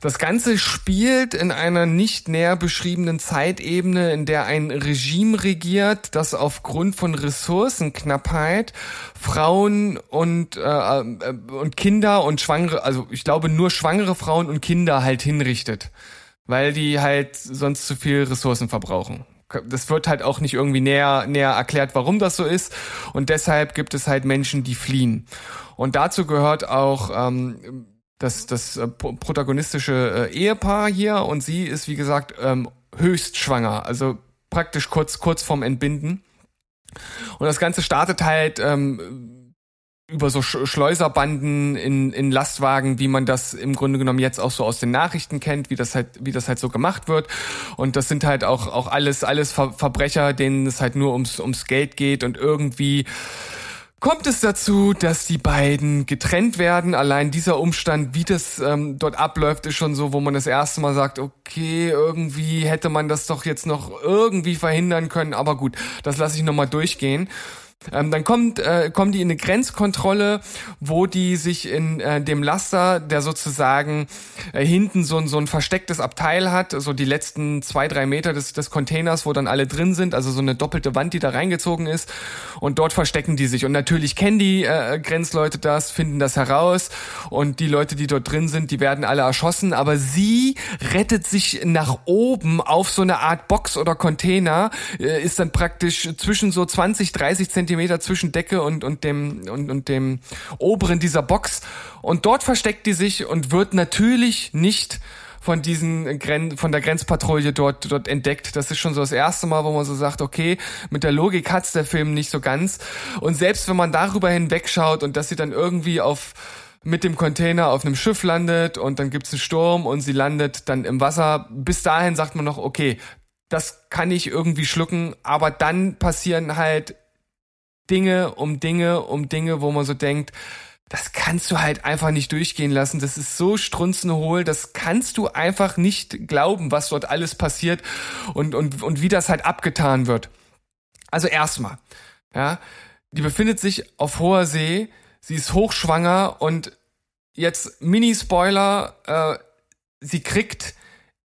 Das Ganze spielt in einer nicht näher beschriebenen Zeitebene, in der ein Regime regiert, das aufgrund von Ressourcenknappheit Frauen und, äh, äh, und Kinder und Schwangere, also ich glaube nur schwangere Frauen und Kinder halt hinrichtet, weil die halt sonst zu viel Ressourcen verbrauchen. Das wird halt auch nicht irgendwie näher, näher erklärt, warum das so ist. Und deshalb gibt es halt Menschen, die fliehen. Und dazu gehört auch ähm, das, das äh, pro- protagonistische äh, Ehepaar hier und sie ist, wie gesagt, ähm, höchst schwanger, also praktisch kurz, kurz vorm Entbinden. Und das Ganze startet halt ähm, über so Sch Schleuserbanden in, in Lastwagen, wie man das im Grunde genommen jetzt auch so aus den Nachrichten kennt, wie das halt, wie das halt so gemacht wird. Und das sind halt auch, auch alles, alles Ver Verbrecher, denen es halt nur ums, ums Geld geht und irgendwie kommt es dazu, dass die beiden getrennt werden. Allein dieser Umstand, wie das ähm, dort abläuft, ist schon so, wo man das erste Mal sagt, okay, irgendwie hätte man das doch jetzt noch irgendwie verhindern können. Aber gut, das lasse ich nochmal durchgehen. Ähm, dann kommt, äh, kommen die in eine Grenzkontrolle, wo die sich in äh, dem Laster, der sozusagen äh, hinten so ein, so ein verstecktes Abteil hat, so die letzten zwei, drei Meter des, des Containers, wo dann alle drin sind, also so eine doppelte Wand, die da reingezogen ist. Und dort verstecken die sich. Und natürlich kennen die äh, Grenzleute das, finden das heraus. Und die Leute, die dort drin sind, die werden alle erschossen. Aber sie rettet sich nach oben auf so eine Art Box oder Container, äh, ist dann praktisch zwischen so 20, 30 Zentimeter zwischen Decke und, und dem, und, und dem oberen dieser Box. Und dort versteckt die sich und wird natürlich nicht von diesen Gren von der Grenzpatrouille dort dort entdeckt. Das ist schon so das erste Mal, wo man so sagt, okay, mit der Logik hat's der Film nicht so ganz. Und selbst wenn man darüber hinwegschaut und dass sie dann irgendwie auf mit dem Container auf einem Schiff landet und dann gibt's einen Sturm und sie landet dann im Wasser. Bis dahin sagt man noch, okay, das kann ich irgendwie schlucken, aber dann passieren halt Dinge um Dinge um Dinge, wo man so denkt, das kannst du halt einfach nicht durchgehen lassen. Das ist so strunzenhohl, das kannst du einfach nicht glauben, was dort alles passiert und, und, und wie das halt abgetan wird. Also erstmal, ja, die befindet sich auf hoher See, sie ist hochschwanger und jetzt Mini-Spoiler, äh, sie kriegt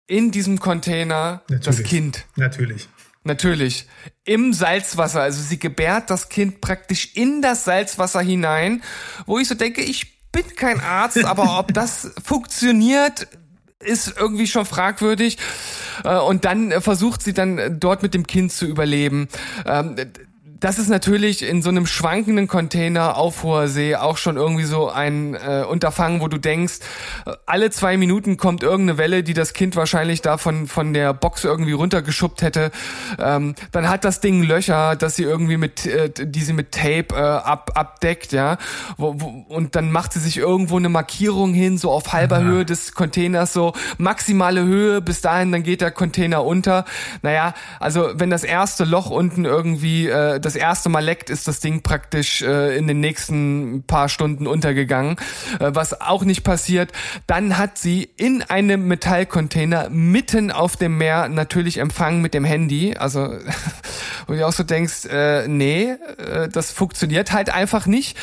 in diesem Container das Natürlich. Kind. Natürlich. Natürlich. Im Salzwasser. Also sie gebärt das Kind praktisch in das Salzwasser hinein, wo ich so denke, ich bin kein Arzt, aber ob das funktioniert, ist irgendwie schon fragwürdig. Äh, und dann äh, versucht sie dann äh, dort mit dem Kind zu überleben. Das ist natürlich in so einem schwankenden Container auf hoher See auch schon irgendwie so ein äh, Unterfangen, wo du denkst, äh, alle zwei Minuten kommt irgendeine Welle, die das Kind wahrscheinlich da von, von der Box irgendwie runtergeschubbt hätte. Ähm, dann hat das Ding Löcher, dass sie irgendwie mit, äh, die sie mit Tape äh, ab, abdeckt, ja. Wo, wo, und dann macht sie sich irgendwo eine Markierung hin, so auf halber Aha. Höhe des Containers, so maximale Höhe, bis dahin, dann geht der Container unter. Naja, also wenn das erste Loch unten irgendwie äh, das erste Mal leckt, ist das Ding praktisch äh, in den nächsten paar Stunden untergegangen, äh, was auch nicht passiert. Dann hat sie in einem Metallcontainer mitten auf dem Meer natürlich Empfang mit dem Handy. Also wo du auch so denkst, äh, nee, äh, das funktioniert halt einfach nicht.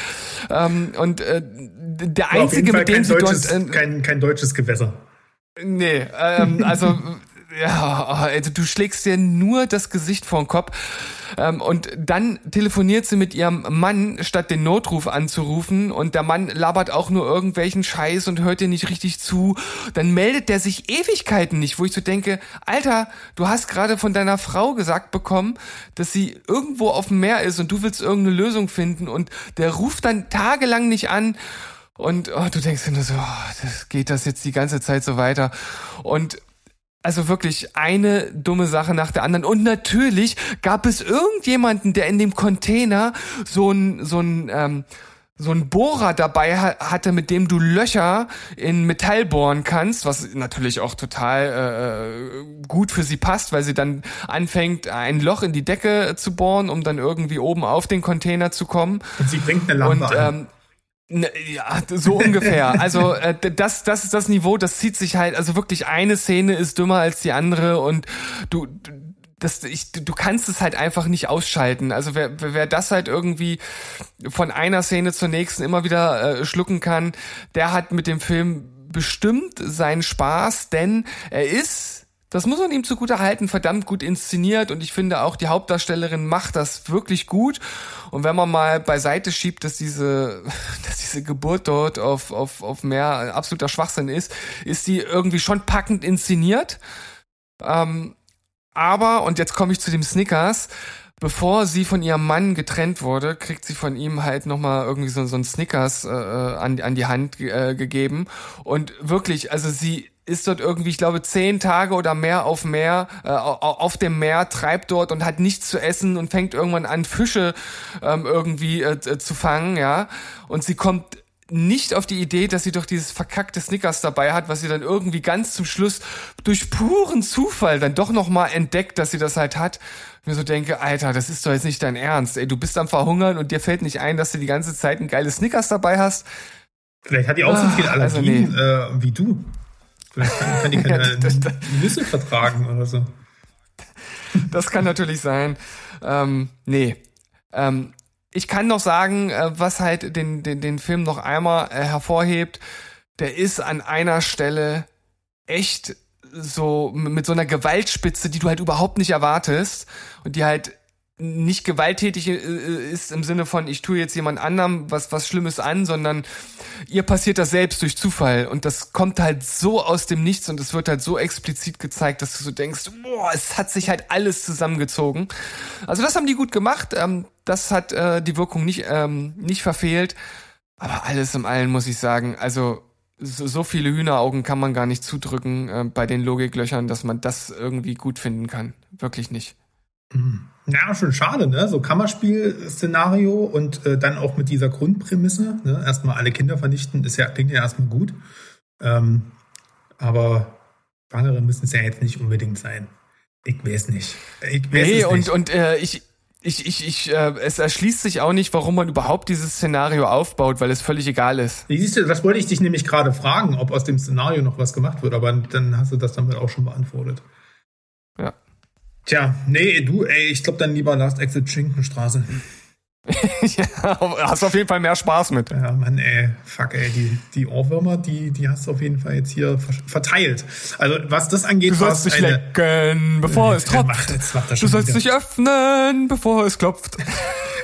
Ähm, und äh, der einzige, mit dem sie deutsches, dort äh, kein, kein deutsches Gewässer. Nee, ähm, also ja, also du schlägst dir nur das Gesicht vor den Kopf. Ähm, und dann telefoniert sie mit ihrem Mann, statt den Notruf anzurufen. Und der Mann labert auch nur irgendwelchen Scheiß und hört dir nicht richtig zu. Dann meldet der sich Ewigkeiten nicht, wo ich so denke, Alter, du hast gerade von deiner Frau gesagt bekommen, dass sie irgendwo auf dem Meer ist und du willst irgendeine Lösung finden. Und der ruft dann tagelang nicht an. Und oh, du denkst dir nur so, oh, das geht das jetzt die ganze Zeit so weiter. Und also wirklich eine dumme Sache nach der anderen. Und natürlich gab es irgendjemanden, der in dem Container so ein, so ein, ähm, so ein Bohrer dabei ha hatte, mit dem du Löcher in Metall bohren kannst, was natürlich auch total äh, gut für sie passt, weil sie dann anfängt, ein Loch in die Decke zu bohren, um dann irgendwie oben auf den Container zu kommen. Und sie bringt eine Lampe Und an. ähm, ne, ja, so ungefähr. Also äh, das, das ist das Niveau, das zieht sich halt, also wirklich eine Szene ist dümmer als die andere und du, das, ich, du kannst es halt einfach nicht ausschalten. Also wer, wer wer das halt irgendwie von einer Szene zur nächsten immer wieder äh, schlucken kann, der hat mit dem Film bestimmt seinen Spaß, denn er ist das muss man ihm zugute halten, verdammt gut inszeniert und ich finde auch die Hauptdarstellerin macht das wirklich gut. Und wenn man mal beiseite schiebt, dass diese, dass diese Geburt dort auf, auf, auf ein absoluter Schwachsinn ist, ist sie irgendwie schon packend inszeniert. Ähm, aber, und jetzt komme ich zu dem Snickers, bevor sie von ihrem Mann getrennt wurde, kriegt sie von ihm halt nochmal irgendwie so, so ein Snickers äh, an, an die Hand äh, gegeben. Und wirklich, also sie ist dort irgendwie, ich glaube, zehn Tage oder mehr auf Meer, äh, auf dem Meer, treibt dort und hat nichts zu essen und fängt irgendwann an, Fische ähm, irgendwie äh, zu fangen, ja. Und sie kommt nicht auf die Idee, dass sie doch dieses verkackte Snickers dabei hat, was sie dann irgendwie ganz zum Schluss durch puren Zufall dann doch nochmal entdeckt, dass sie das halt hat. Und mir so denke, Alter, das ist doch jetzt nicht dein Ernst. Ey, du bist am Verhungern und dir fällt nicht ein, dass du die ganze Zeit ein geiles Snickers dabei hast. Vielleicht hat die auch so Ah, viele also Allergien äh, wie du. Vielleicht kann, kann die keine Ja, Nüsse vertragen oder so. Das kann natürlich sein. Ähm, nee. Ähm, ich kann noch sagen, äh, was halt den, den, den Film noch einmal äh, hervorhebt, der ist an einer Stelle echt so mit so einer Gewaltspitze, die du halt überhaupt nicht erwartest und die halt nicht gewalttätig äh, ist im Sinne von, ich tue jetzt jemand anderem was, was Schlimmes an, sondern ihr passiert das selbst durch Zufall und das kommt halt so aus dem Nichts und es wird halt so explizit gezeigt, dass du so denkst, boah, es hat sich halt alles zusammengezogen. Also das haben die gut gemacht, ähm, das hat äh, die Wirkung nicht, ähm, nicht verfehlt, aber alles im Allen muss ich sagen, also so, viele Hühneraugen kann man gar nicht zudrücken äh, bei den Logiklöchern, dass man das irgendwie gut finden kann. Wirklich nicht. Ja, schon schade, ne? So Kammerspiel-Szenario und äh, dann auch mit dieser Grundprämisse. Ne? Erstmal alle Kinder vernichten, ist ja, klingt ja erstmal gut. Ähm, aber Schwangere müssen es ja jetzt nicht unbedingt sein. Ich weiß nicht. Ich weiß Nee, und, nicht. und äh, ich, ich, ich, ich, äh, es erschließt sich auch nicht, warum man überhaupt dieses Szenario aufbaut, weil es völlig egal ist. Siehst du, das wollte ich dich nämlich gerade fragen, ob aus dem Szenario noch was gemacht wird, aber dann hast du das damit auch schon beantwortet. Ja. Tja, nee, du, ey, ich glaube dann lieber Last Exit Schinkenstraße. ja, hast auf jeden Fall mehr Spaß mit. Ja, Mann, ey, fuck, ey, die, die Ohrwürmer, die, die hast du auf jeden Fall jetzt hier ver- verteilt. Also, was das angeht, Du sollst war's nicht lecken, bevor es Ja, macht- tropft. jetzt macht er Du sollst wieder. nicht öffnen, bevor es klopft.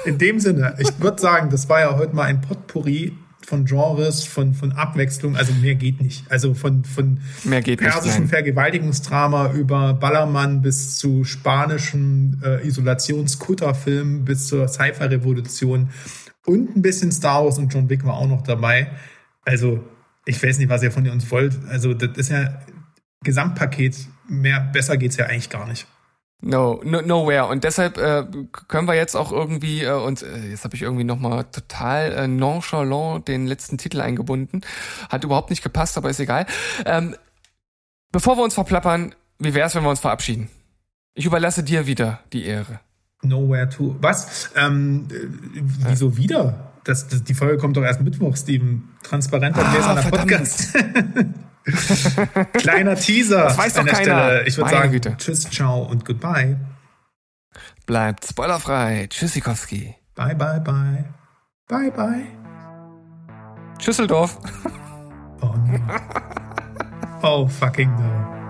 In dem Sinne, ich würde sagen, das war ja heute mal ein Potpourri von Genres, von, von Abwechslung, also mehr geht nicht. Also von, von Mehr geht nein. Vergewaltigungsdrama über Ballermann bis zu spanischen äh, Isolationskutterfilmen bis zur Sci-Fi-Revolution und ein bisschen Star Wars und John Wick war auch noch dabei. Also ich weiß nicht, was ihr von uns wollt. Also das ist ja Gesamtpaket. Mehr besser geht's ja eigentlich gar nicht. No, no nowhere. Und deshalb äh, können wir jetzt auch irgendwie äh, uns, äh, jetzt habe ich irgendwie nochmal total äh, nonchalant den letzten Titel eingebunden. Hat überhaupt nicht gepasst, aber ist egal. Ähm, bevor wir uns verplappern, wie wär's, wenn wir uns verabschieden? Ich überlasse dir wieder die Ehre. Nowhere to. Was? Ähm, äh, wieso wieder? Das, das, die Folge kommt doch erst Mittwoch, Steven. Transparenter Ah, Gläserner. Podcast. Kleiner Teaser. Das weiß doch an der keiner. Stelle. Ich würde sagen, Güte. tschüss, ciao und goodbye. Bleibt spoilerfrei. Tschüssikowski. Bye, bye, bye. Bye, bye. Schüsseldorf. Oh no. oh fucking no.